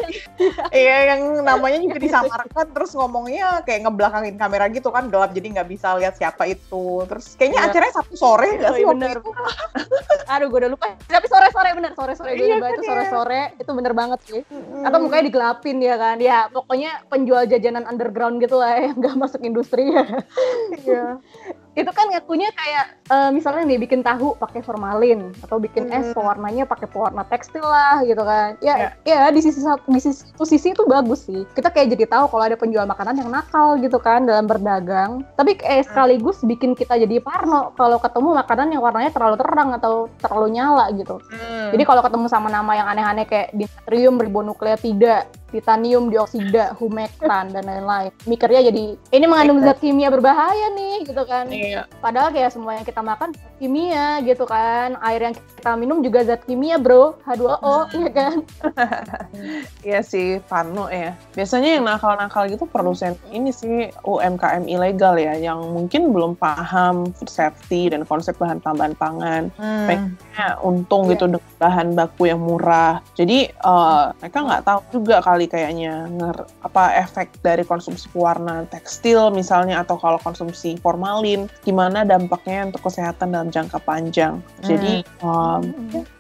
[SPEAKER 4] Iya yang namanya juga disamarkan terus ngomongnya kayak ngebelakangin kamera gitu kan gelap jadi nggak bisa lihat siapa itu. Terus kayaknya
[SPEAKER 2] Iya.
[SPEAKER 4] acaranya satu sore nggak sih
[SPEAKER 2] Iya,
[SPEAKER 4] waktu
[SPEAKER 2] bener.
[SPEAKER 4] itu?
[SPEAKER 2] Aduh, gue udah lupa. Tapi sore-sore bener, sore-sore gue
[SPEAKER 4] Iya kan
[SPEAKER 2] itu
[SPEAKER 4] ya.
[SPEAKER 2] sore-sore itu bener banget sih. Atau mukanya digelapin ya kan? Ya pokoknya penjual jajanan underground gitu lah yang nggak masuk industri ya.
[SPEAKER 4] Iya.
[SPEAKER 2] itu kan ngakunya kayak eh, misalnya nih bikin tahu pakai formalin atau bikin es
[SPEAKER 4] Hmm.
[SPEAKER 2] pewarnanya pakai pewarna tekstil lah gitu kan
[SPEAKER 4] Ya.
[SPEAKER 2] ya ya di sisi satu- di sisi, satu sisi itu bagus sih kita kayak jadi tahu kalau ada penjual makanan yang nakal gitu kan dalam berdagang tapi kayak sekaligus bikin kita jadi parno kalau ketemu makanan yang warnanya terlalu terang atau terlalu nyala gitu
[SPEAKER 4] Hmm.
[SPEAKER 2] jadi kalau ketemu sama nama yang aneh-aneh kayak dinatrium ribonukleotida titanium dioksida humectan dan lain-lain mikirnya jadi ini mengandung zat kimia berbahaya nih gitu kan
[SPEAKER 4] Iya.
[SPEAKER 2] Padahal kayak semua yang kita makan kimia gitu kan. Air yang kita minum juga zat kimia, Bro. H2O, ya kan?
[SPEAKER 3] Iya sih, Parno ya. Biasanya yang nakal-nakal gitu produsen ini sih UMKM ilegal ya, yang mungkin belum paham food safety dan konsep bahan tambahan pangan.
[SPEAKER 4] Hmm.
[SPEAKER 3] Ya, untung
[SPEAKER 2] Iya.
[SPEAKER 3] gitu dengan bahan baku yang murah. Jadi eh, mereka nggak tahu juga kali kayaknya nger apa efek dari konsumsi pewarna tekstil misalnya atau kalau konsumsi formalin gimana dampaknya untuk kesehatan dalam jangka panjang. Jadi em,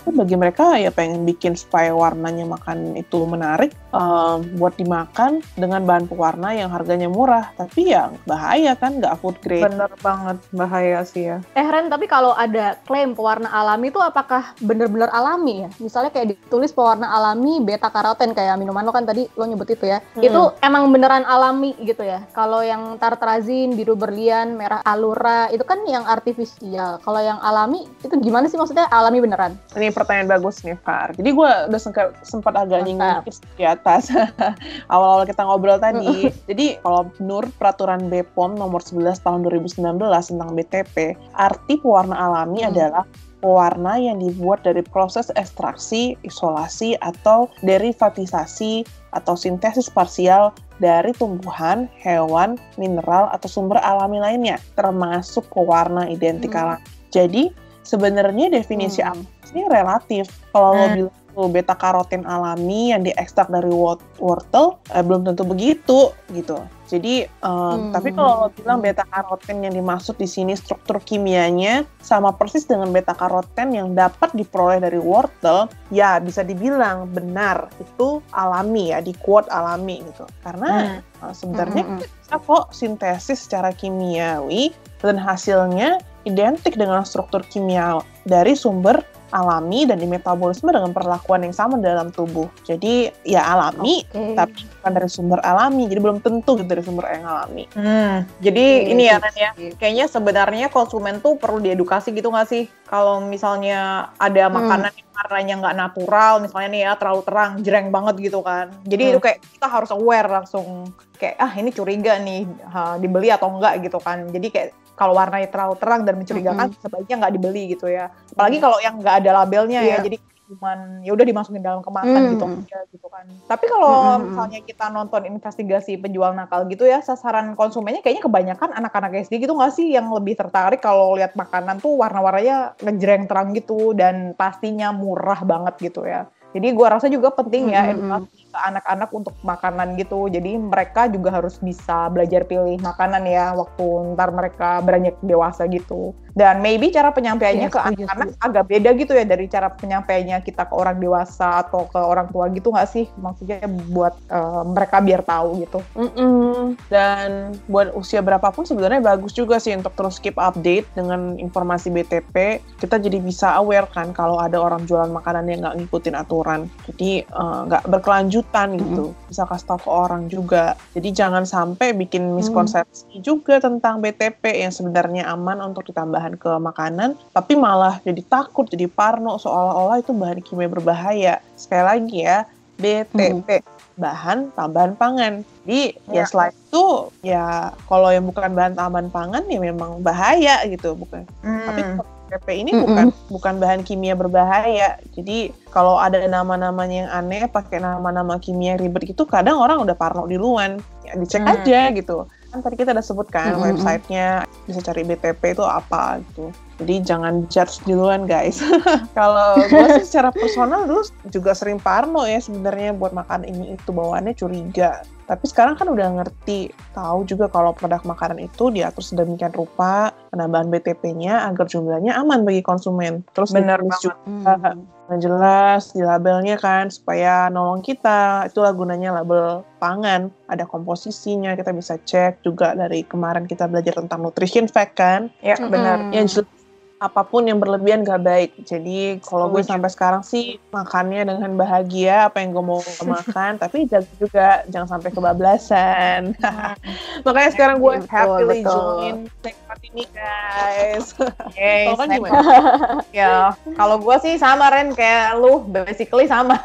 [SPEAKER 3] ya, bagi mereka ya pengen bikin supaya warnanya makan itu menarik em, buat dimakan dengan bahan pewarna yang harganya murah tapi ya bahaya kan nggak food grade
[SPEAKER 4] Bener banget bahaya sih ya.
[SPEAKER 2] Eh Ren, tapi kalau ada klaim pewarna alami itu apakah bener-bener alami ya? Misalnya kayak ditulis pewarna alami beta karoten kayak minuman lo kan tadi lo nyebut itu ya.
[SPEAKER 4] Hmm.
[SPEAKER 2] Itu emang beneran alami gitu ya. Kalau yang tartrazin, biru berlian, merah alura itu kan yang artifisial. Kalau yang alami itu gimana sih maksudnya alami beneran?
[SPEAKER 3] Ini pertanyaan bagus nih, Far. Jadi gue udah sempat, agak nyinggung di atas awal-awal kita ngobrol tadi. Jadi kalau menurut peraturan BPOM nomor 11 tahun 2019 tentang BTP, arti pewarna alami
[SPEAKER 2] Hmm.
[SPEAKER 3] adalah pewarna yang dibuat dari proses ekstraksi, isolasi, atau derivatisasi atau sintesis parsial dari tumbuhan, hewan, mineral, atau sumber alami lainnya, termasuk pewarna identik
[SPEAKER 2] Hmm.
[SPEAKER 3] alami. Jadi, sebenarnya definisi
[SPEAKER 2] Hmm.
[SPEAKER 3] ini relatif. Kalau lo
[SPEAKER 4] Hmm.
[SPEAKER 3] bilang tuh beta karoten alami yang diekstrak dari wor- wortel, eh, belum tentu begitu gitu. Jadi, em,
[SPEAKER 2] Hmm.
[SPEAKER 3] tapi kalau lo bilang beta karoten yang dimaksud di sini struktur kimianya sama persis dengan beta karoten yang dapat diperoleh dari wortel, ya bisa dibilang benar itu alami ya, di quote alami gitu. Karena eh, sebenarnya
[SPEAKER 2] Mm, mm, mm.
[SPEAKER 3] bisa kok sintesis secara kimiawi dan hasilnya identik dengan struktur kimia dari sumber alami dan dimetabolisme dengan perlakuan yang sama dalam tubuh. Jadi ya alami,
[SPEAKER 2] Oke.
[SPEAKER 3] tapi bukan dari sumber alami. Jadi belum tentu gitu dari sumber yang alami.
[SPEAKER 4] Hmm, jadi
[SPEAKER 2] Iya,
[SPEAKER 4] ini ya. Ren ya, kayaknya sebenarnya konsumen tuh perlu diedukasi gitu nggak sih? Kalau misalnya ada
[SPEAKER 2] Hmm.
[SPEAKER 4] makanan yang warnanya nggak natural, misalnya nih ya terlalu terang, jreng banget gitu kan. Jadi
[SPEAKER 2] Hmm.
[SPEAKER 4] itu kayak kita harus aware langsung kayak ah ini curiga nih ha, dibeli atau enggak gitu kan. Jadi kayak kalau warnanya terlalu terang dan mencurigakan sebaiknya nggak dibeli gitu ya. Apalagi kalau yang nggak ada labelnya ya.
[SPEAKER 2] Iya.
[SPEAKER 4] Jadi cuman ya udah dimasukin dalam kemasan gitu aja gitu kan. Tapi kalau
[SPEAKER 2] Hmm.
[SPEAKER 4] misalnya kita nonton investigasi penjual nakal gitu ya, sasaran konsumennya kayaknya kebanyakan anak-anak SD gitu nggak sih yang lebih tertarik kalau lihat makanan tuh warna-warnanya ngejreng terang gitu dan pastinya murah banget gitu ya. Jadi gua rasa juga penting ya
[SPEAKER 2] Hmm, hmm,
[SPEAKER 4] edukasi ke anak-anak untuk makanan gitu. Jadi mereka juga harus bisa belajar pilih makanan ya waktu ntar mereka beranjak dewasa gitu. Dan maybe cara penyampaiannya
[SPEAKER 2] Iya,
[SPEAKER 4] ke anak-anak agak beda gitu ya dari cara penyampaiannya kita ke orang dewasa atau ke orang tua gitu nggak sih? Maksudnya buat eh, mereka biar tahu gitu.
[SPEAKER 3] Mm-mm. Dan buat usia berapapun sebenarnya bagus juga sih untuk terus keep update dengan informasi BTP. Kita jadi bisa aware kan kalau ada orang jualan makanan yang nggak ngikutin aturan. Jadi eh, nggak berkelanjutan gitu. Bisa kasih tahu ke orang juga. Jadi jangan sampai bikin miskonsepsi juga tentang BTP yang sebenarnya aman untuk ditambahan ke makanan, tapi malah jadi takut, jadi parno seolah-olah itu bahan kimia berbahaya. Sekali lagi ya, BTP bahan tambahan pangan. Jadi ya,
[SPEAKER 4] Ya.
[SPEAKER 3] selain itu ya kalau yang bukan bahan tambahan pangan ya memang bahaya gitu bukan. Tapi
[SPEAKER 4] Hmm.
[SPEAKER 3] kalau BTP ini
[SPEAKER 2] Mm-mm.
[SPEAKER 3] bukan bukan bahan kimia berbahaya. Jadi kalau ada nama-namanya yang aneh pakai nama-nama kimia ribet gitu kadang orang udah parno duluan. Ya dicek
[SPEAKER 4] Hmm.
[SPEAKER 3] aja gitu. Kan tadi kita udah sebutkan
[SPEAKER 2] Mm-mm.
[SPEAKER 3] websitenya bisa cari BTP itu apa gitu. Jadi jangan judge duluan guys. Kalau gue sih secara personal dulu juga sering parno ya sebenarnya buat makan ini itu bawaannya curiga. Tapi sekarang kan udah ngerti, tahu juga kalau produk makanan itu diatur sedemikian rupa penambahan BTP-nya agar jumlahnya aman bagi konsumen. Terus
[SPEAKER 4] banget.
[SPEAKER 3] juga
[SPEAKER 2] Hmm.
[SPEAKER 3] yang jelas di labelnya kan supaya nolong kita. Itulah gunanya label pangan. Ada komposisinya, kita bisa cek juga dari kemarin kita belajar tentang nutrition fact kan
[SPEAKER 4] Ya benar.
[SPEAKER 3] yang jelas apa pun yang berlebihan gak baik. Jadi kalau gue
[SPEAKER 4] Setuju.
[SPEAKER 3] sampai sekarang sih makannya dengan bahagia apa yang gue mau makan, tapi jaga juga jangan sampai kebablasan. Makanya sekarang gue happily
[SPEAKER 2] betul.
[SPEAKER 3] join segmen ini guys.
[SPEAKER 4] Yes,
[SPEAKER 3] kan gimana?
[SPEAKER 4] ya kalau gue sih sama Ren kayak lu basically sama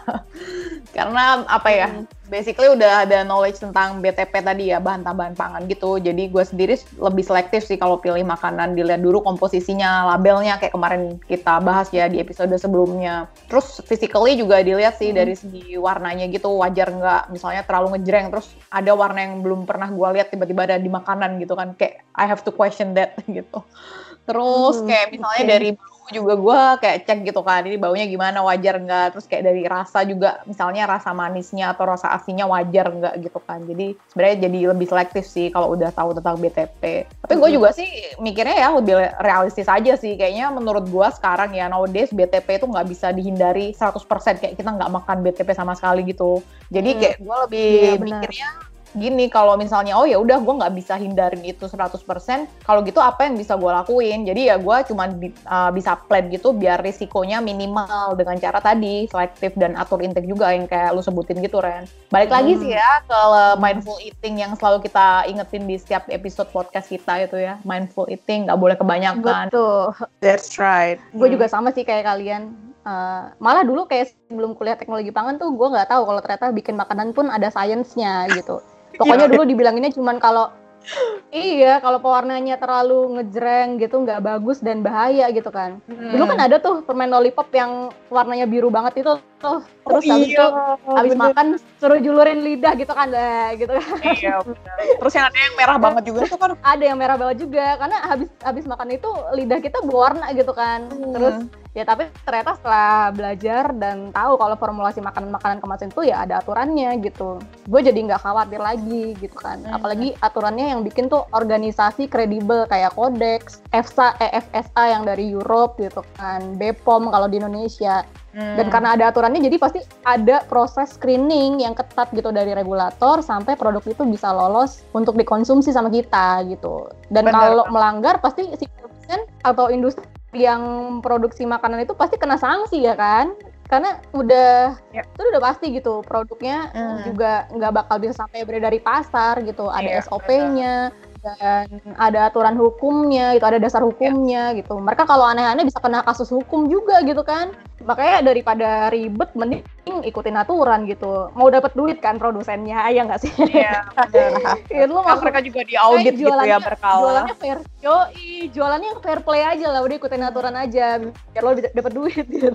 [SPEAKER 4] karena apa ya basically udah ada knowledge tentang BTP tadi ya bahan tambahan pangan gitu. Jadi gue sendiri lebih selektif sih kalau pilih makanan dilihat dulu komposisinya labelnya kayak kemarin kita bahas ya di episode sebelumnya. Terus physically juga dilihat sih dari segi warnanya gitu wajar nggak? Misalnya terlalu ngejreng terus ada warna yang belum pernah gue lihat tiba-tiba ada di makanan gitu kan. Kayak I have to question that gitu terus
[SPEAKER 2] Hmm,
[SPEAKER 4] kayak misalnya
[SPEAKER 2] oke.
[SPEAKER 4] dari bau juga gue kayak cek gitu kan ini baunya gimana wajar nggak terus kayak dari rasa juga misalnya rasa manisnya atau rasa asinnya wajar nggak gitu kan jadi sebenarnya jadi lebih selektif sih kalau udah tahu tentang BTP tapi gue
[SPEAKER 2] Mhm.
[SPEAKER 4] juga sih mikirnya ya lebih realistis aja sih kayaknya menurut gue sekarang ya nowadays BTP itu nggak bisa dihindari 100% kayak kita nggak makan BTP sama sekali gitu jadi
[SPEAKER 2] Hmm.
[SPEAKER 4] kayak gue lebih
[SPEAKER 2] benar.
[SPEAKER 4] mikirnya gini kalau misalnya oh ya udah gue nggak bisa hindarin itu 100% kalau gitu apa yang bisa gue lakuin jadi ya gue cuma bi- uh, bisa plan gitu biar risikonya minimal dengan cara tadi selektif dan atur intake juga yang kayak lu sebutin gitu Ren balik lagi
[SPEAKER 2] Hmm.
[SPEAKER 4] sih ya ke uh, mindful eating yang selalu kita ingetin di setiap episode podcast kita itu ya mindful eating nggak boleh kebanyakan
[SPEAKER 2] Betul.
[SPEAKER 3] That's right.
[SPEAKER 2] Gue
[SPEAKER 3] Hmm.
[SPEAKER 2] juga sama sih kayak kalian. Eh, malah dulu kayak sebelum kuliah teknologi pangan tuh gue nggak tahu kalau ternyata bikin makanan pun ada sainsnya gitu. Pokoknya dulu dibilanginnya cuman kalau iya kalau pewarnanya terlalu ngejreng gitu nggak bagus dan bahaya gitu kan. Dulu kan ada tuh permen lollipop yang warnanya biru banget itu tuh. Terus habis itu habis makan suruh julurin lidah gitu kan lah gitu kan.
[SPEAKER 4] iya terus yang ada yang merah banget juga tuh kan
[SPEAKER 2] Ada yang merah banget juga karena habis habis makan itu lidah kita berwarna gitu kan. Terus ya tapi ternyata setelah belajar dan tahu kalau formulasi makanan-makanan kemasan itu ya ada aturannya gitu gue jadi nggak khawatir lagi gitu kan
[SPEAKER 4] Hmm.
[SPEAKER 2] apalagi aturannya yang bikin tuh organisasi kredibel kayak Codex, EFSA, EFSA yang dari Europe gitu kan BPOM kalau di Indonesia
[SPEAKER 4] Hmm.
[SPEAKER 2] dan karena ada aturannya jadi pasti ada proses screening yang ketat gitu dari regulator sampai produk itu bisa lolos untuk dikonsumsi sama kita gitu dan
[SPEAKER 4] Bener
[SPEAKER 2] kalau melanggar pasti si produsen atau industri yang produksi makanan itu pasti kena sanksi ya kan karena udah
[SPEAKER 4] Ya.
[SPEAKER 2] itu udah pasti gitu produknya
[SPEAKER 4] Hmm.
[SPEAKER 2] juga nggak bakal bisa sampai beredar di pasar gitu ada
[SPEAKER 4] Iya,
[SPEAKER 2] SOP-nya dan ada aturan hukumnya itu ada dasar hukumnya gitu. Mereka kalau aneh-aneh bisa kena kasus hukum juga gitu kan. Makanya daripada ribet mending ikutin aturan gitu. Mau dapat duit kan produsennya ya nggak sih?
[SPEAKER 4] Iya.
[SPEAKER 2] Gitu, lu
[SPEAKER 4] kan mereka juga diaudit
[SPEAKER 2] Kayak
[SPEAKER 4] gitu ya berkala.
[SPEAKER 2] jualannya fair yoi jualannya fair play aja lah. Udah ikutin aturan aja biar lo bisa dapat duit gitu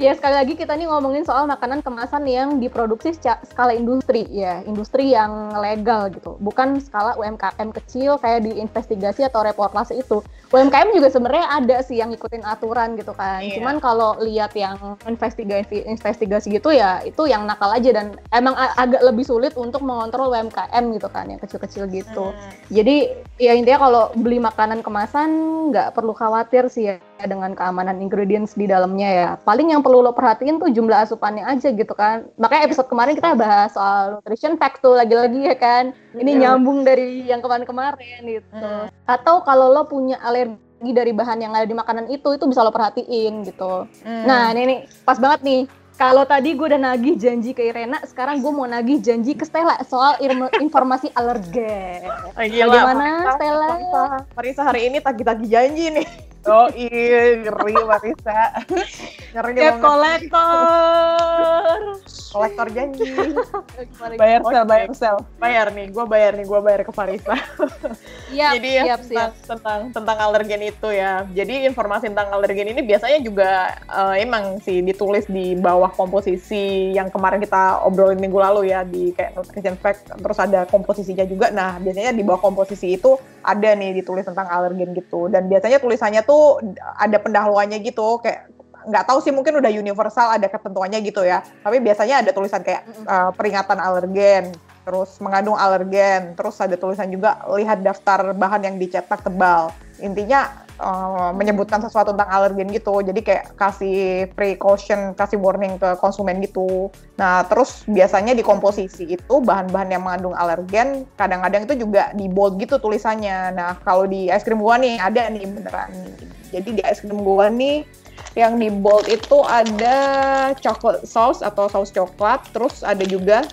[SPEAKER 2] Ya sekali lagi kita nih ngomongin soal makanan kemasan yang diproduksi skala industri ya, industri yang legal gitu, bukan skala UMKM kecil kayak di investigasi atau reportase itu. UMKM juga sebenarnya ada sih yang ngikutin aturan gitu kan. Iya. Cuman kalau lihat yang investigasi investigasi gitu ya itu yang nakal aja dan emang agak lebih sulit untuk mengontrol UMKM gitu kan yang kecil-kecil gitu. Hmm. Jadi ya intinya kalau beli makanan kemasan nggak perlu khawatir sih ya dengan keamanan ingredients di dalamnya ya. Paling yang perlu lo perhatiin tuh jumlah asupannya aja gitu kan. Makanya episode kemarin kita bahas soal nutrition fact tuh lagi-lagi ya kan. Ini iya. nyambung dari yang kemarin-kemarin gitu. Hmm. Atau kalau lo punya alergi dari bahan yang ada di makanan itu itu bisa lo perhatiin gitu. Hmm. Nah ini nih pas banget nih. Kalau tadi gue udah nagih janji ke Irena, sekarang gue mau nagih janji ke Stella soal informasi alergen.
[SPEAKER 4] Oh, Bagaimana Stella? Marisa, Marisa hari ini tagih-tagih janji nih.
[SPEAKER 3] Oh iya, ngeri Marisa.
[SPEAKER 4] ngeri Debt kolektor. Kolektor janji.
[SPEAKER 3] bayar sel, bayar sel.
[SPEAKER 4] Bayar nih, gue bayar nih, gue bayar ke Marisa.
[SPEAKER 2] Iya,
[SPEAKER 4] Jadi ya, siap, tentang, siap. tentang tentang alergen itu ya. Jadi informasi tentang alergen ini biasanya juga uh, emang sih ditulis di bawah komposisi yang kemarin kita obrolin minggu lalu ya di kayak nutrition fact terus ada komposisinya juga. Nah, biasanya di bawah komposisi itu ada nih ditulis tentang alergen gitu. Dan biasanya tulisannya tuh tuh ada pendahuluannya gitu kayak nggak tahu sih mungkin udah universal ada ketentuannya gitu ya. Tapi biasanya ada tulisan kayak uh, peringatan alergen terus mengandung alergen terus ada tulisan juga lihat daftar bahan yang dicetak tebal. Intinya uh, menyebutkan sesuatu tentang alergen gitu. Jadi kayak kasih precaution, kasih warning ke konsumen gitu. Nah, terus biasanya di komposisi itu bahan-bahan yang mengandung alergen kadang-kadang itu juga di bold gitu tulisannya. Nah, kalau di es krim gua nih ada nih beneran. Jadi di es krim gua nih yang di bold itu ada chocolate sauce atau saus coklat, terus ada juga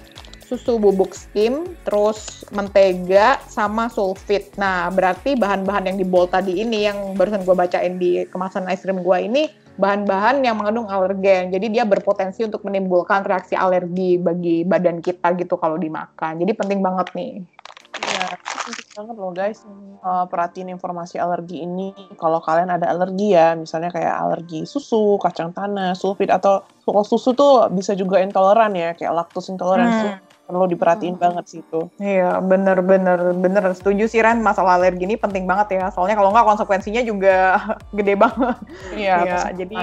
[SPEAKER 4] susu bubuk skim, terus mentega, sama sulfit. Nah, berarti bahan-bahan yang di bold tadi ini yang barusan gue bacain di kemasan es krim gue ini bahan-bahan yang mengandung alergen. Jadi dia berpotensi untuk menimbulkan reaksi alergi bagi badan kita gitu kalau dimakan. Jadi penting banget nih.
[SPEAKER 3] Iya, penting banget loh guys. Uh, perhatiin informasi alergi ini. Kalau kalian ada alergi ya, misalnya kayak alergi susu, kacang tanah, sulfit atau kalau susu tuh bisa juga intoleran ya, kayak laktos intoleransi. Hmm perlu diperhatiin hmm. banget sih itu.
[SPEAKER 4] Iya, bener bener bener setuju sih Ren masalah alergi ini penting banget ya. Soalnya kalau nggak konsekuensinya juga gede banget.
[SPEAKER 3] Iya,
[SPEAKER 4] ya, jadi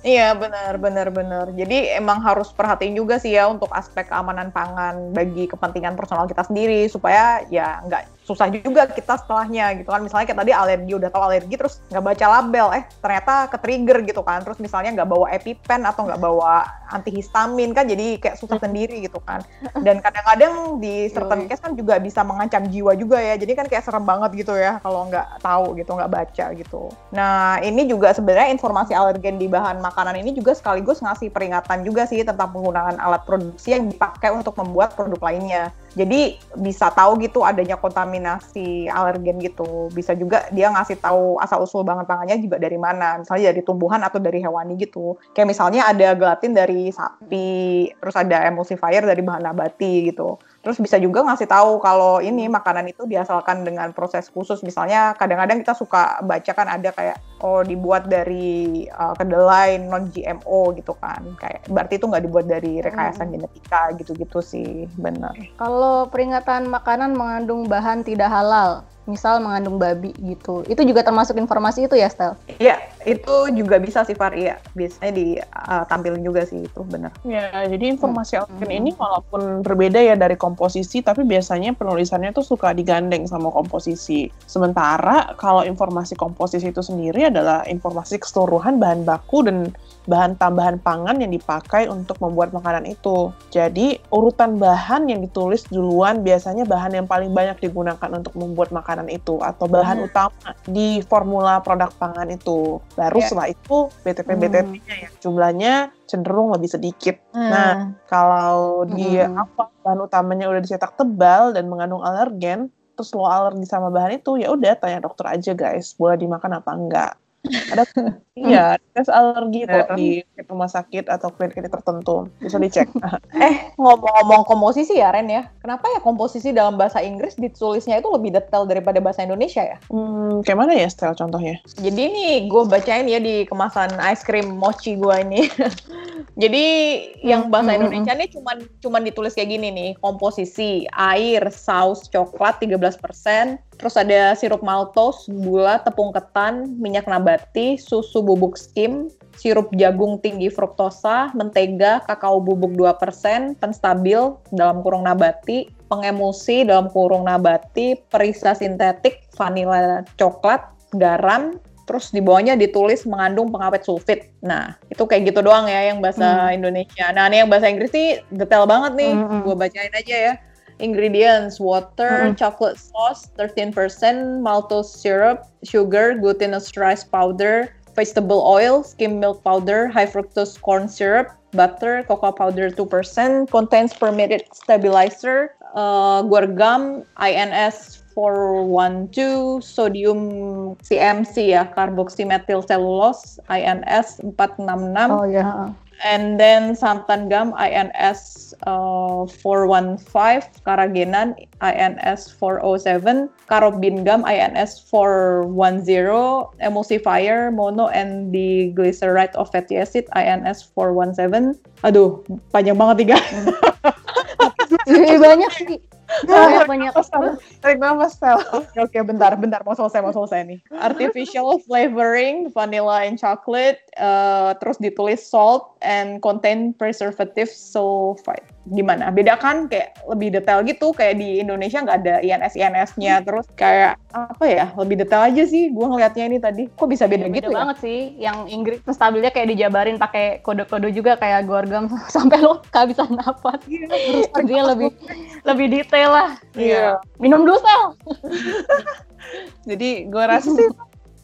[SPEAKER 4] iya benar benar benar. Jadi emang harus perhatiin juga sih ya untuk aspek keamanan pangan bagi kepentingan personal kita sendiri supaya ya nggak susah juga kita setelahnya gitu kan. Misalnya kayak tadi alergi udah tahu alergi terus nggak baca label eh ternyata ke trigger gitu kan. Terus misalnya nggak bawa epipen atau nggak bawa antihistamin kan jadi kayak susah sendiri gitu kan. Dan kadang-kadang di certain case kan juga bisa mengancam jiwa juga ya. Jadi kan kayak serem banget gitu ya kalau nggak tahu gitu nggak baca gitu. Nah ini juga sebenarnya informasi alergen di bahan makanan ini juga sekaligus ngasih peringatan juga sih tentang penggunaan alat produksi yang dipakai untuk membuat produk lainnya jadi bisa tahu gitu adanya kontaminasi alergen gitu. Bisa juga dia ngasih tahu asal usul bahan pangannya juga dari mana. Misalnya dari tumbuhan atau dari hewani gitu. Kayak misalnya ada gelatin dari sapi, terus ada emulsifier dari bahan nabati gitu. Terus bisa juga ngasih tahu kalau ini makanan itu diasalkan dengan proses khusus. Misalnya kadang-kadang kita suka baca kan ada kayak oh dibuat dari uh, kedelai non GMO gitu kan. Kayak berarti itu nggak dibuat dari rekayasa hmm. genetika gitu-gitu sih, benar.
[SPEAKER 2] Kalau peringatan makanan mengandung bahan tidak halal, misal mengandung babi gitu. Itu juga termasuk informasi itu ya, Stel?
[SPEAKER 4] Iya, itu juga bisa sih, Far. Iya, biasanya ditampilin uh, juga sih itu, benar.
[SPEAKER 3] Ya, jadi informasi hmm. ini walaupun berbeda ya dari komposisi, tapi biasanya penulisannya tuh suka digandeng sama komposisi. Sementara kalau informasi komposisi itu sendiri adalah informasi keseluruhan bahan baku dan bahan tambahan pangan yang dipakai untuk membuat makanan itu. Jadi, urutan bahan yang ditulis duluan biasanya bahan yang paling banyak digunakan untuk membuat makanan itu atau bahan hmm. utama di formula produk pangan itu. Baru yeah. setelah itu BTP-BTP-nya hmm. ya jumlahnya cenderung lebih sedikit. Hmm. Nah, kalau di hmm. apa bahan utamanya udah dicetak tebal dan mengandung alergen, terus lo alergi sama bahan itu, ya udah tanya dokter aja guys, boleh dimakan apa enggak. Ada iya tes alergi kok di rumah sakit atau klinik tertentu. Bisa dicek.
[SPEAKER 4] Eh ngomong-ngomong komposisi ya Ren ya. Kenapa ya komposisi dalam bahasa Inggris ditulisnya itu lebih detail daripada bahasa Indonesia ya?
[SPEAKER 3] Hmm, kayak mana ya style contohnya?
[SPEAKER 4] Jadi nih gue bacain ya di kemasan ice cream mochi gue ini jadi yang bahasa hmm, hmm, Indonesia nih cuman cuman ditulis kayak gini nih. Komposisi air saus coklat 13% Terus ada sirup maltos, gula, tepung ketan, minyak nabati, susu bubuk skim, sirup jagung tinggi fruktosa, mentega, kakao bubuk 2%, penstabil dalam kurung nabati, pengemulsi dalam kurung nabati, perisa sintetik, vanila coklat, garam, terus di bawahnya ditulis mengandung pengawet sulfit. Nah, itu kayak gitu doang ya yang bahasa hmm. Indonesia. Nah, ini yang bahasa Inggris sih detail banget nih. Hmm. hmm. Gue bacain aja ya ingredients water, mm-hmm. chocolate sauce 13%, maltose syrup, sugar, glutinous rice powder, vegetable oil, skim milk powder, high fructose corn syrup, butter, cocoa powder 2%, contains permitted stabilizer, uh, guar gum, INS 412, sodium CMC ya, carboxymethyl cellulose, INS 466. Oh ya. Yeah and then santan gum INS uh, 415, karagenan INS 407, karobin gum INS 410, emulsifier mono and diglyceride of fatty acid INS 417. Aduh, panjang banget tiga.
[SPEAKER 2] banyak sih. Banyak banyak.
[SPEAKER 3] Tarik nafas, Sel.
[SPEAKER 4] Oke, bentar, bentar. Mau selesai, mau selesai nih. Artificial flavoring, vanilla and chocolate, uh, terus ditulis salt and contain preservative sulfite gimana? Beda kan kayak lebih detail gitu kayak di Indonesia nggak ada INS INS-nya hmm. terus kayak apa ya lebih detail aja sih gue ngelihatnya ini tadi. Kok bisa beda,
[SPEAKER 2] beda
[SPEAKER 4] gitu
[SPEAKER 2] beda ya? banget sih yang Inggris stabilnya kayak dijabarin pakai kode-kode juga kayak gorgam sampai lo bisa nafas iya, dia lebih lebih detail lah.
[SPEAKER 3] Iya.
[SPEAKER 2] Minum dulu sel.
[SPEAKER 3] Jadi gue rasa sih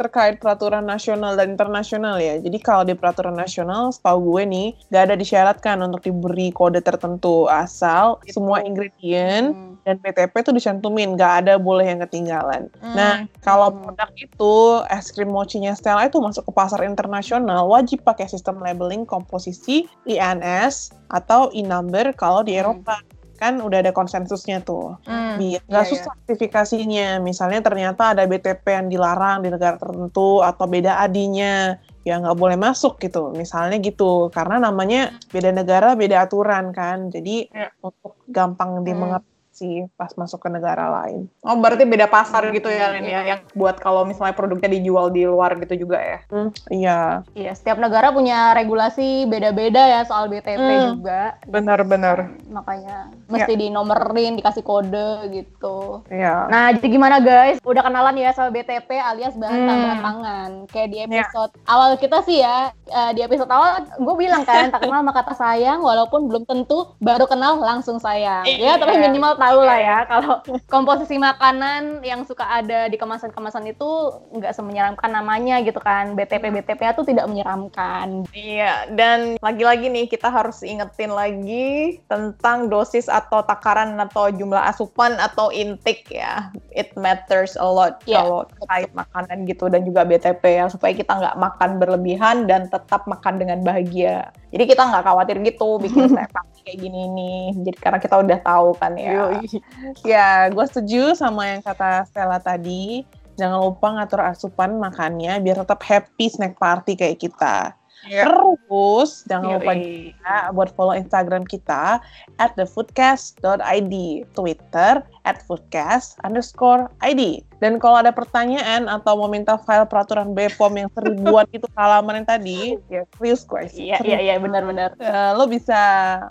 [SPEAKER 3] terkait peraturan nasional dan internasional ya. Jadi kalau di peraturan nasional, setahu gue nih, gak ada disyaratkan untuk diberi kode tertentu asal gitu. semua ingredient hmm. dan PTP tuh dicantumin, gak ada boleh yang ketinggalan. Hmm. Nah, kalau hmm. produk itu es krim mochinya Stella itu masuk ke pasar internasional, wajib pakai sistem labeling komposisi INS atau e-number kalau di hmm. Kan udah ada konsensusnya tuh. Hmm, Biar nggak iya, susah iya. sertifikasinya. Misalnya ternyata ada BTP yang dilarang di negara tertentu atau beda adinya ya nggak boleh masuk gitu. Misalnya gitu. Karena namanya beda negara, beda aturan kan. Jadi ya. untuk gampang dimengerti hmm sih pas masuk ke negara lain.
[SPEAKER 4] Oh berarti beda pasar gitu ya Lin ya yang buat kalau misalnya produknya dijual di luar gitu juga ya?
[SPEAKER 3] Hmm, iya.
[SPEAKER 2] Iya setiap negara punya regulasi beda-beda ya soal BTP hmm, juga.
[SPEAKER 3] Benar-benar.
[SPEAKER 2] Makanya mesti ya. dinomerin dikasih kode gitu.
[SPEAKER 3] Iya.
[SPEAKER 2] Nah jadi gimana guys? Udah kenalan ya soal BTP alias bahan hmm. tambahan pangan. Kayak di ya. episode ya. awal kita sih ya uh, di episode awal gue bilang kan tak kenal sama kata sayang walaupun belum tentu baru kenal langsung sayang. Iya. Ya tapi minimal tahu tahu lah ya kalau komposisi makanan yang suka ada di kemasan-kemasan itu nggak semenyeramkan namanya gitu kan. BTP BTP itu tidak menyeramkan.
[SPEAKER 4] Iya, dan lagi-lagi nih kita harus ingetin lagi tentang dosis atau takaran atau jumlah asupan atau intake ya. It matters a lot yeah. kalau terkait makanan gitu dan juga BTP ya supaya kita nggak makan berlebihan dan tetap makan dengan bahagia. Jadi kita nggak khawatir gitu bikin snack kayak gini nih. Jadi karena kita udah tahu kan ya.
[SPEAKER 3] ya, gue setuju sama yang kata Stella tadi. Jangan lupa ngatur asupan makannya biar tetap happy snack party kayak kita. Yeah. Terus jangan lupa juga buat follow Instagram kita at thefoodcast.id, Twitter at foodcast underscore ID. Dan kalau ada pertanyaan atau mau minta file peraturan BPOM yang seribuan itu halaman yang tadi, ya serius guys.
[SPEAKER 2] Iya, iya, iya, benar-benar.
[SPEAKER 3] Uh, lo bisa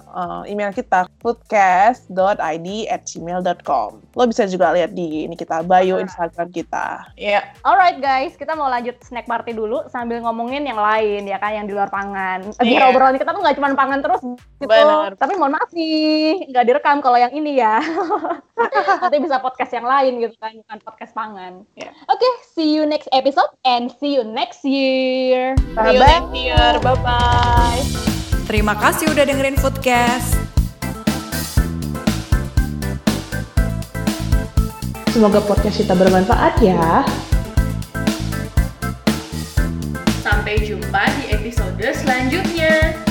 [SPEAKER 3] uh, email kita foodcast.id at gmail.com. Lo bisa juga lihat di ini kita, bio Instagram kita.
[SPEAKER 2] Iya. Yeah. Alright guys, kita mau lanjut snack party dulu sambil ngomongin yang lain ya kan, yang di luar pangan. Biar yeah. obrolan kita tuh nggak cuma pangan terus gitu. Bener. Tapi mohon maaf nih, nggak direkam kalau yang ini ya. nanti bisa podcast yang lain gitu kan bukan podcast pangan. Yeah. oke okay, see you next episode and see you next year.
[SPEAKER 4] Bye bye next year. Bye bye
[SPEAKER 1] terima kasih udah dengerin podcast.
[SPEAKER 3] Semoga podcast kita bermanfaat ya. Sampai jumpa di episode selanjutnya.